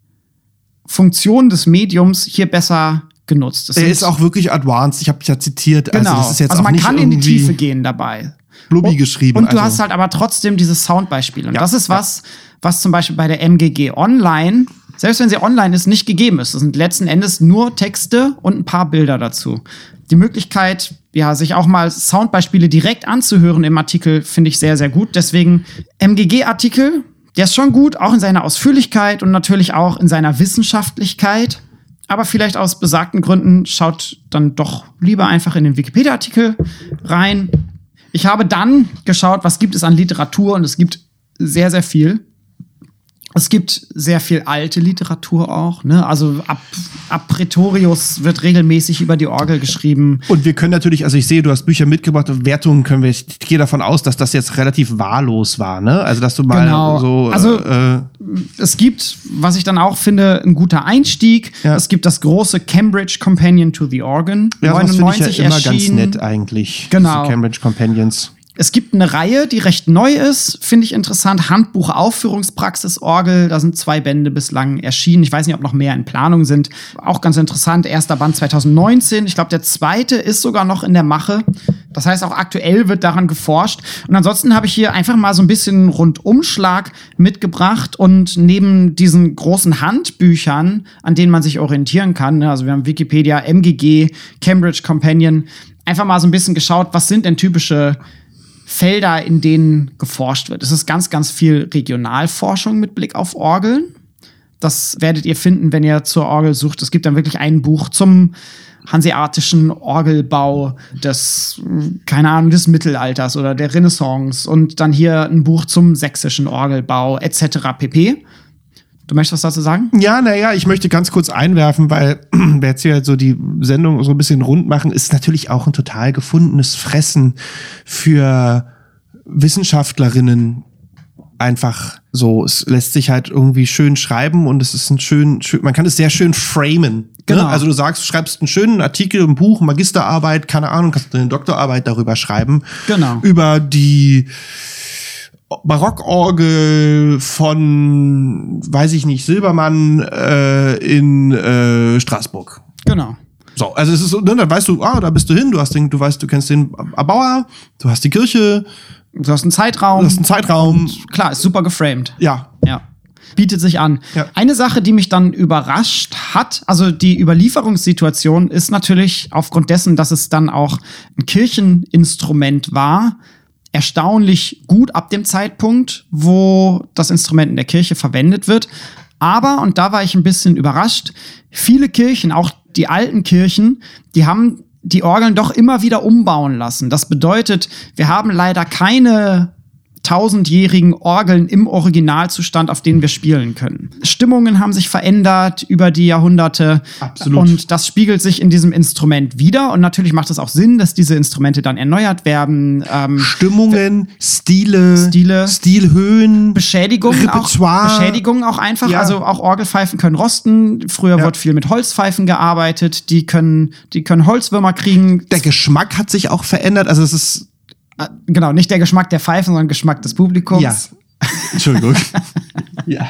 Funktion des Mediums hier besser genutzt. Es Der sind- ist auch wirklich advanced. Ich habe ja zitiert. genau. Also, das ist jetzt also auch man kann in die Tiefe gehen dabei. Blubbi geschrieben. Und du also. hast halt aber trotzdem dieses Soundbeispiel. Und Ja, das ist was, was zum Beispiel bei der MGG Online, selbst wenn sie online ist, nicht gegeben ist. Das sind letzten Endes nur Texte und ein paar Bilder dazu. Die Möglichkeit, ja, sich auch mal Soundbeispiele direkt anzuhören im Artikel, finde ich sehr, sehr gut. Deswegen MGG-Artikel, der ist schon gut, auch in seiner Ausführlichkeit und natürlich auch in seiner Wissenschaftlichkeit. Aber vielleicht aus besagten Gründen schaut dann doch lieber einfach in den Wikipedia-Artikel rein. Ich habe dann geschaut, was gibt es an Literatur und es gibt sehr, sehr viel. Es gibt sehr viel alte Literatur auch, ne? Also ab, ab Pretorius wird regelmäßig über die Orgel geschrieben. Und wir können natürlich, also ich sehe, du hast Bücher mitgebracht und Wertungen können wir, ich gehe davon aus, dass das jetzt relativ wahllos war, ne? Also, dass du mal Genau. so, Also- äh, Es gibt, was ich dann auch finde, ein guter Einstieg. Ja. Es gibt das große Cambridge Companion to the Organ. ja, das finde ich ja immer ganz erschienen. nett eigentlich. Genau. Diese Cambridge Companions. Es gibt eine Reihe, die recht neu ist, finde ich interessant. Handbuch Aufführungspraxis Orgel. Da sind zwei Bände bislang erschienen. Ich weiß nicht, ob noch mehr in Planung sind. Auch ganz interessant. Erster Band 2019. Ich glaube, der zweite ist sogar noch in der Mache. Das heißt, auch aktuell wird daran geforscht. Und ansonsten habe ich hier einfach mal so ein bisschen Rundumschlag mitgebracht und neben diesen großen Handbüchern, an denen man sich orientieren kann, ne, also wir haben Wikipedia, MGG, Cambridge Companion, einfach mal so ein bisschen geschaut, was sind denn typische Felder, in denen geforscht wird. Es ist ganz, ganz viel Regionalforschung mit Blick auf Orgeln. Das werdet ihr finden, wenn ihr zur Orgel sucht. Es gibt dann wirklich ein Buch zum hanseatischen Orgelbau des, keine Ahnung, des Mittelalters oder der Renaissance und dann hier ein Buch zum sächsischen Orgelbau etc. pp. Du möchtest was dazu sagen? Ja, naja, ich möchte ganz kurz einwerfen, weil *clears throat* wir jetzt hier so die Sendung so ein bisschen rund machen, ist natürlich auch ein total gefundenes Fressen für Wissenschaftlerinnen einfach so. Es lässt sich halt irgendwie schön schreiben und es ist ein schön, schön man kann es sehr schön framen. Genau. Ne? Also du sagst, du schreibst einen schönen Artikel, ein Buch, Magisterarbeit, keine Ahnung, kannst du eine Doktorarbeit darüber schreiben. Genau. Über die Barockorgel von, weiß ich nicht, Silbermann äh, in äh, Straßburg. Genau. So, also es ist so, ne, dann weißt du, ah, da bist du hin, du hast den, du weißt, du kennst den Erbauer, du hast die Kirche, Du hast einen Zeitraum. du hast einen Zeitraum, Klar, ist super geframed. ja. Ja. Bietet sich an. Ja. Eine Sache, die mich dann überrascht hat, also die Überlieferungssituation ist natürlich aufgrund dessen, dass es dann auch ein Kircheninstrument war, erstaunlich gut ab dem Zeitpunkt, wo das Instrument in der Kirche verwendet wird. Aber, und da war ich ein bisschen überrascht, viele Kirchen, auch die alten Kirchen, die haben die Orgeln doch immer wieder umbauen lassen. Das bedeutet, wir haben leider keine tausendjährigen Orgeln im Originalzustand, auf denen wir spielen können. Stimmungen haben sich verändert über die Jahrhunderte. Absolut. Und das spiegelt sich in diesem Instrument wieder. Und natürlich macht es auch Sinn, dass diese Instrumente dann erneuert werden. Ähm, Stimmungen, Stile, Stile. Stilhöhen, Beschädigungen auch. Beschädigungen auch einfach. Ja. Also auch Orgelpfeifen können rosten. Früher Ja. wird viel mit Holzpfeifen gearbeitet. Die können, die können Holzwürmer kriegen. Der Geschmack hat sich auch verändert. Also es ist Genau, nicht der Geschmack der Pfeifen, sondern Geschmack des Publikums. ja. Entschuldigung. *laughs* ja.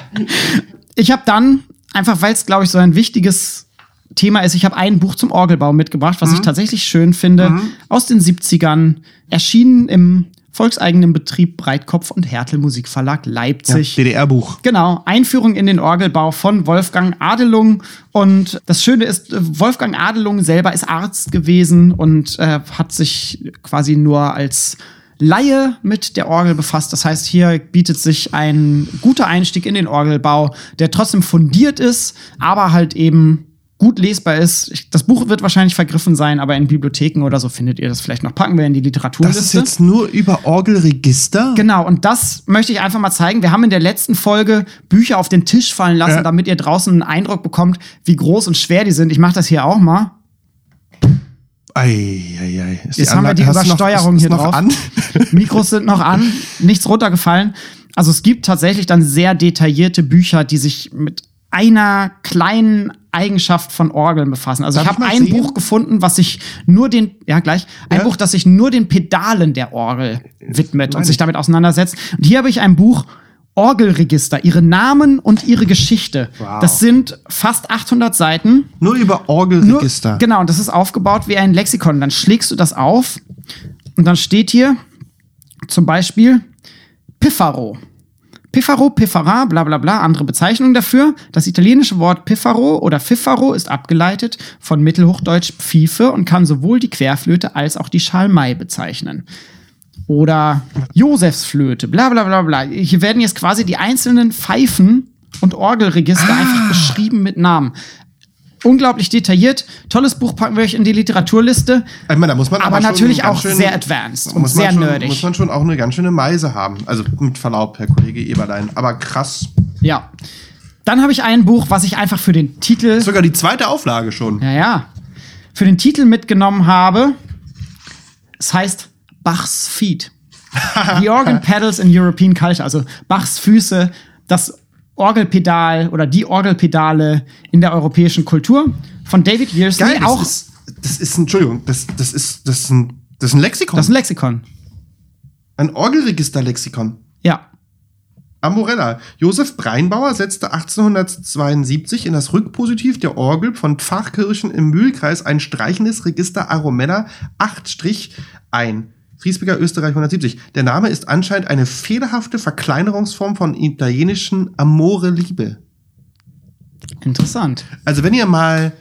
Ich habe dann, einfach weil es, glaube ich, so ein wichtiges Thema ist, ich habe ein Buch zum Orgelbau mitgebracht, was ich tatsächlich schön finde, aus den 70ern, erschienen im volkseigenen Betrieb Breitkopf und Hertel Musikverlag ja. Leipzig. DDR-Buch. Genau, Einführung in den Orgelbau von Wolfgang Adelung. Und das Schöne ist, äh, Wolfgang Adelung selber ist Arzt gewesen und äh, hat sich quasi nur als Laie mit der Orgel befasst. Das heißt, hier bietet sich ein guter Einstieg in den Orgelbau, der trotzdem fundiert ist, aber halt eben gut lesbar ist. Das Buch wird wahrscheinlich vergriffen sein, aber in Bibliotheken oder so findet ihr das vielleicht noch. Packen wir in die Das Literaturliste. ist jetzt nur über Orgelregister. Genau, und das möchte ich einfach mal zeigen. Wir haben in der letzten Folge Bücher auf den Tisch fallen lassen, Ja. damit ihr draußen einen Eindruck bekommt, wie groß und schwer die sind. Ich mache das hier auch mal. Ei, ei, ei. Ist Jetzt haben wir die du noch- Übersteuerung ist- hier ist noch drauf. An? *laughs* Mikros sind noch an, nichts runtergefallen. Also es gibt tatsächlich dann sehr detaillierte Bücher, die sich mit einer kleinen Eigenschaft von Orgeln befassen. Also Darf ich habe ein sehen? Buch gefunden, was sich nur den, ja gleich, ein Ja? Buch, das sich nur den Pedalen der Orgel widmet und sich ich. damit auseinandersetzt. Und hier habe ich ein Buch, Orgelregister, ihre Namen und ihre Geschichte. Wow. Das sind fast 800 Seiten. Nur über Nur, Orgelregister. genau, und das ist aufgebaut wie ein Lexikon. Dann schlägst du das auf und dann steht hier zum Beispiel Piffaro. Piffaro, Piffara, bla bla bla, andere Bezeichnung dafür. Das italienische Wort Piffaro oder Fiffaro ist abgeleitet von Mittelhochdeutsch Pfeife und kann sowohl die Querflöte als auch die Schalmei bezeichnen. Oder Josefsflöte, bla bla bla bla. Hier werden jetzt quasi die einzelnen Pfeifen und Orgelregister einfach beschrieben mit Namen. Unglaublich detailliert. Tolles Buch packen wir euch in die Literaturliste. Ich meine, da muss man Aber schon natürlich auch schön- sehr advanced und muss man sehr schon, nerdig. Muss man schon auch eine ganz schöne Meise haben. Also mit Verlaub, Herr Kollege Eberlein. Aber krass. Ja. Dann habe ich ein Buch, was ich einfach für den Titel, Sogar die zweite Auflage schon. ja, ja, für den Titel mitgenommen habe. Es heißt Bachs Feet. *laughs* The Organ Pedals in European Culture. Also Bachs Füße, das Orgelpedal oder die Orgelpedale in der europäischen Kultur von David Yearsley. Geil, auch das ist, das ist, Entschuldigung, das, das ist, das ist ein, das ist ein Lexikon. das ist ein Lexikon. ein Orgelregister-Lexikon. Ja. Amorella. Josef Breinbauer setzte 1872 in das Rückpositiv der Orgel von Pfarrkirchen im Mühlkreis ein streichendes Register Aromena 8' ein. Friesbecker, Österreich 170. Der Name ist anscheinend eine fehlerhafte Verkleinerungsform von italienischen Amore Liebe. Interessant. Also wenn ihr mal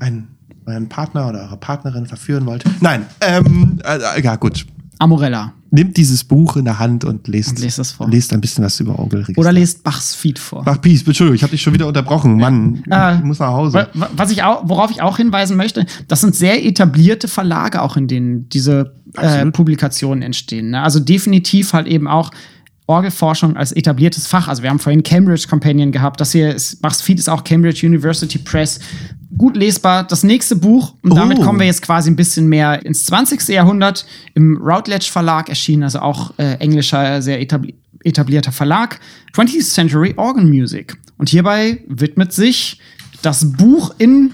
einen, euren Partner oder eure Partnerin verführen wollt. Nein, ähm, äh, ja gut. Amorella. Nehmt dieses Buch in der Hand und lest, Und lest es vor. lest ein bisschen was über Orgelregister. Oder lest Bachs Feet vor. Ach, Peace, Entschuldigung, ich habe dich schon wieder unterbrochen. Mann, Äh, ich muss nach Hause. Wa- Was ich auch, worauf ich auch hinweisen möchte, das sind sehr etablierte Verlage, auch in denen diese äh. Publikationen entstehen. Ne? Also definitiv halt eben auch Orgelforschung als etabliertes Fach. Also wir haben vorhin Cambridge Companion gehabt. Das hier ist, Bachs Feed ist auch Cambridge University Press. Gut lesbar. Das nächste Buch, und damit Oh. kommen wir jetzt quasi ein bisschen mehr ins 20. Jahrhundert, im Routledge Verlag erschienen, also auch äh, englischer, sehr etabli etablierter Verlag. 20th Century Organ Music. Und hierbei widmet sich das Buch in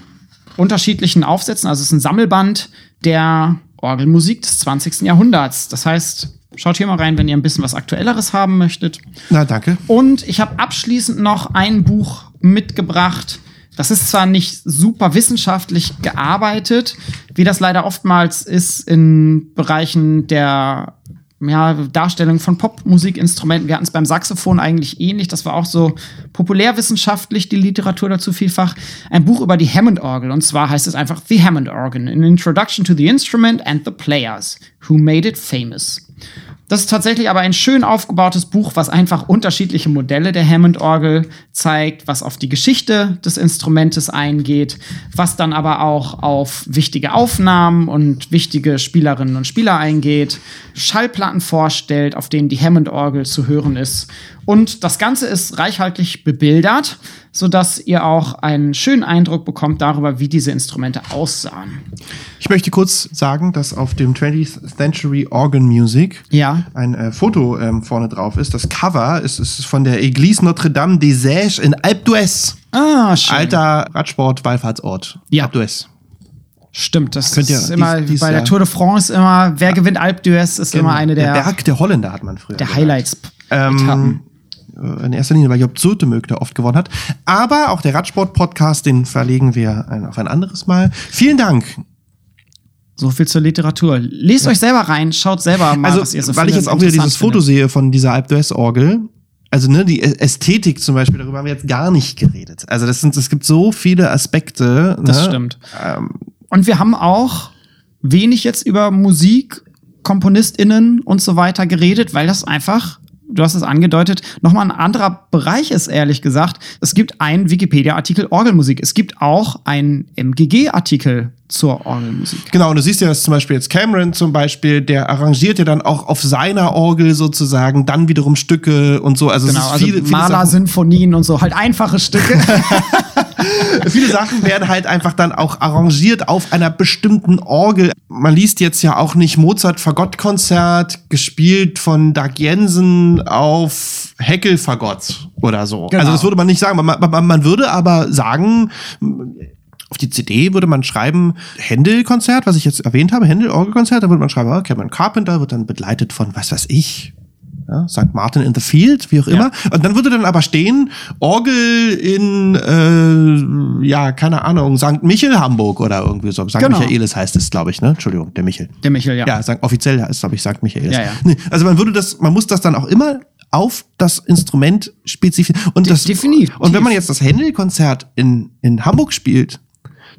unterschiedlichen Aufsätzen, also es ist ein Sammelband der Orgelmusik des 20. Jahrhunderts. Das heißt, Schaut hier mal rein, wenn ihr ein bisschen was Aktuelleres haben möchtet. Na, danke. Und ich habe abschließend noch ein Buch mitgebracht. Das ist zwar nicht super wissenschaftlich gearbeitet, wie das leider oftmals ist in Bereichen der ja, Darstellung von Popmusikinstrumenten. Wir hatten es beim Saxophon eigentlich ähnlich. Das war auch so populärwissenschaftlich, die Literatur dazu vielfach. Ein Buch über die Hammond-Orgel. Und zwar heißt es einfach The Hammond Organ, an Introduction to the Instrument and the Players, who made it famous. Das ist tatsächlich aber ein schön aufgebautes Buch, was einfach unterschiedliche Modelle der Hammond-Orgel zeigt, was auf die Geschichte des Instrumentes eingeht, was dann aber auch auf wichtige Aufnahmen und wichtige Spielerinnen und Spieler eingeht, Schallplatten vorstellt, auf denen die Hammond-Orgel zu hören ist. Und das Ganze ist reichhaltig bebildert, sodass ihr auch einen schönen Eindruck bekommt darüber, wie diese Instrumente aussahen. Ich möchte kurz sagen, dass auf dem 20th Century Organ Music Ja. ein äh, Foto ähm, vorne drauf ist. Das Cover ist, ist von der Église Notre-Dame des Seiches in Alpe d'Huez. Ah, schön. Alter Radsport-Wallfahrtsort. Ja. Alpe d'Huez. Stimmt, das Könnt ist immer dies- dies bei der Tour de France immer, wer gewinnt Alpe d'Huez, ist immer eine der, der Berg der Holländer hat man früher. der gesagt. Highlights. Ähm, äh, in erster Linie, weil Job Zotemög da oft gewonnen hat. Aber auch der Radsport-Podcast, den verlegen wir ein, auf ein anderes Mal. Vielen Dank. So viel zur Literatur. Lest euch selber rein, schaut selber mal, Also, was ihr so weil ich findet, jetzt auch wieder dieses Foto findet. sehe von dieser Alp d'Huez Orgel. Also, ne, die Ästhetik zum Beispiel, darüber haben wir jetzt gar nicht geredet. Also, das sind, es gibt so viele Aspekte. Das ne? stimmt. Ähm, Und wir haben auch wenig jetzt über Musik, KomponistInnen und so weiter geredet, weil das einfach, du hast es angedeutet, nochmal ein anderer Bereich ist, ehrlich gesagt. Es gibt einen Wikipedia-Artikel Orgelmusik. Es gibt auch einen MGG-Artikel zur Orgelmusik. Genau, und du siehst ja, dass zum Beispiel jetzt Cameron zum Beispiel, der arrangiert ja dann auch auf seiner Orgel sozusagen dann wiederum Stücke und so. Also, Genau, es ist also viele Sachen. Maler-Sinfonien und so, halt einfache Stücke. *laughs* *laughs* Viele Sachen werden halt einfach dann auch arrangiert auf einer bestimmten Orgel. Man liest jetzt ja auch nicht Mozart Fagottkonzert gespielt von Doug Jensen auf Heckel Fagott oder so. Genau. Also das würde man nicht sagen. Man, man, man würde aber sagen, auf die CD würde man schreiben Händel-Konzert, was ich jetzt erwähnt habe, Händel-Orgelkonzert, da würde man schreiben, ah, Cameron Carpenter wird dann begleitet von, was weiß ich, ja, St. Martin in the Field, wie auch immer. Und dann würde dann aber stehen, Orgel in, äh, ja, keine Ahnung, St. Michel Hamburg oder irgendwie so. St. Genau. Michaelis heißt es, glaube ich, ne? Entschuldigung, der Michel. Der Michel, ja. Ja, St. offiziell ist, glaube ich, St. Michaelis. Ja, ja. Nee, also man würde das, man muss das dann auch immer auf das Instrument spezifisch und das definitiv. und wenn man jetzt das Händel-Konzert in in Hamburg spielt,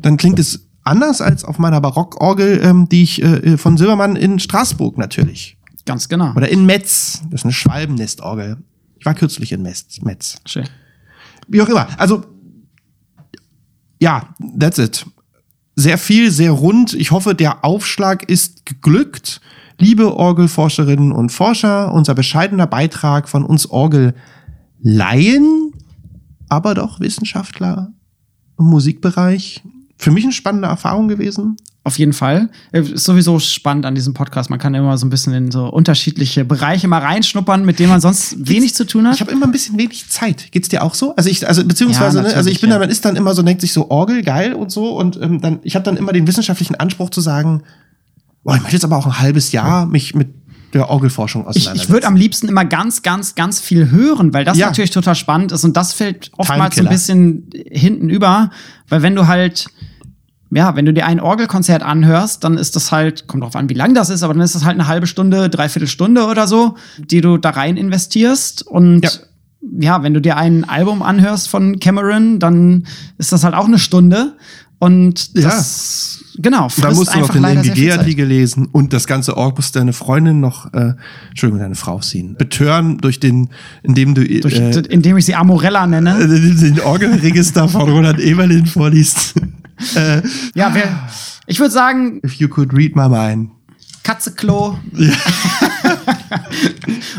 dann klingt es anders als auf meiner Barockorgel, ähm, die ich äh, von Silbermann in Straßburg natürlich Ganz genau. oder in Metz. Das ist eine Schwalbennestorgel. Ich war kürzlich in Metz. Metz. Schön. Wie auch immer. Also, ja, that's it. Sehr viel, sehr rund. Ich hoffe, der Aufschlag ist geglückt. Liebe Orgelforscherinnen und Forscher, unser bescheidener Beitrag von uns Orgelleien, aber doch Wissenschaftler im Musikbereich. Für mich eine spannende Erfahrung gewesen. Auf jeden Fall. Äh, Ist sowieso spannend an diesem Podcast. Man kann immer so ein bisschen in so unterschiedliche Bereiche mal reinschnuppern, mit denen man sonst wenig zu tun hat. Ich habe immer ein bisschen wenig Zeit. Geht's dir auch so? Also ich, also beziehungsweise, Ja, ne, also ich bin ja. man ist dann immer so, denkt sich so Orgel geil und so und ähm, dann, ich habe dann immer den wissenschaftlichen Anspruch zu sagen, boah, ich möchte jetzt aber auch ein halbes Jahr mich mit der Orgelforschung Ich, auseinandersetzen. ich würde am liebsten immer ganz, ganz, ganz viel hören, weil das Ja. natürlich total spannend ist und das fällt oftmals so ein bisschen hinten über, weil wenn du halt ja, wenn du dir ein Orgelkonzert anhörst, dann ist das halt, kommt drauf an, wie lang das ist, aber dann ist das halt eine halbe Stunde, dreiviertel Stunde oder so, die du da rein investierst. Und Ja. ja, wenn du dir ein Album anhörst von Cameron, dann ist das halt auch eine Stunde. Und das, genau, da musst du noch den leider sehr viel Zeit. MGG-Artikel lesen und das ganze Org muss deine Freundin noch, äh, Entschuldigung, deine Frau ziehen. Betören durch den, indem du Durch, äh, indem ich sie Amorella nenne. äh, *laughs* den Orgelregister von Roland Eberlin vorliest. Äh, Ja, wir, ich würde sagen, if you could read my mind. Katzeklo. *laughs*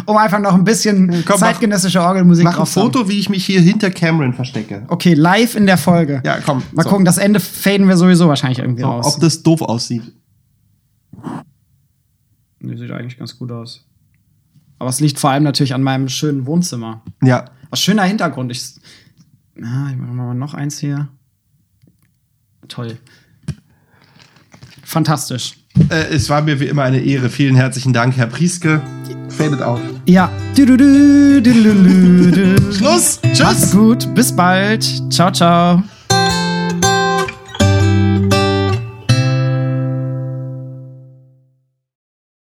um einfach noch ein bisschen Komm, mach- zeitgenössische Orgelmusik Mach ein zu haben. Foto, wie ich mich hier hinter Cameron verstecke. Okay, live in der Folge. Ja, komm. Mal so. gucken, das Ende faden wir sowieso wahrscheinlich irgendwie So, raus. ob das doof aussieht. Nee, sieht eigentlich ganz gut aus. Aber es liegt vor allem natürlich an meinem schönen Wohnzimmer. Ja. Was schöner Hintergrund. Ich, ah, ich mache mal noch eins hier. Toll. Fantastisch. Äh, es war mir wie immer eine Ehre. Vielen herzlichen Dank, Herr Prieske. Fadet auf. Ja. Schluss. Macht's Tschüss. gut. Bis bald. Ciao, ciao.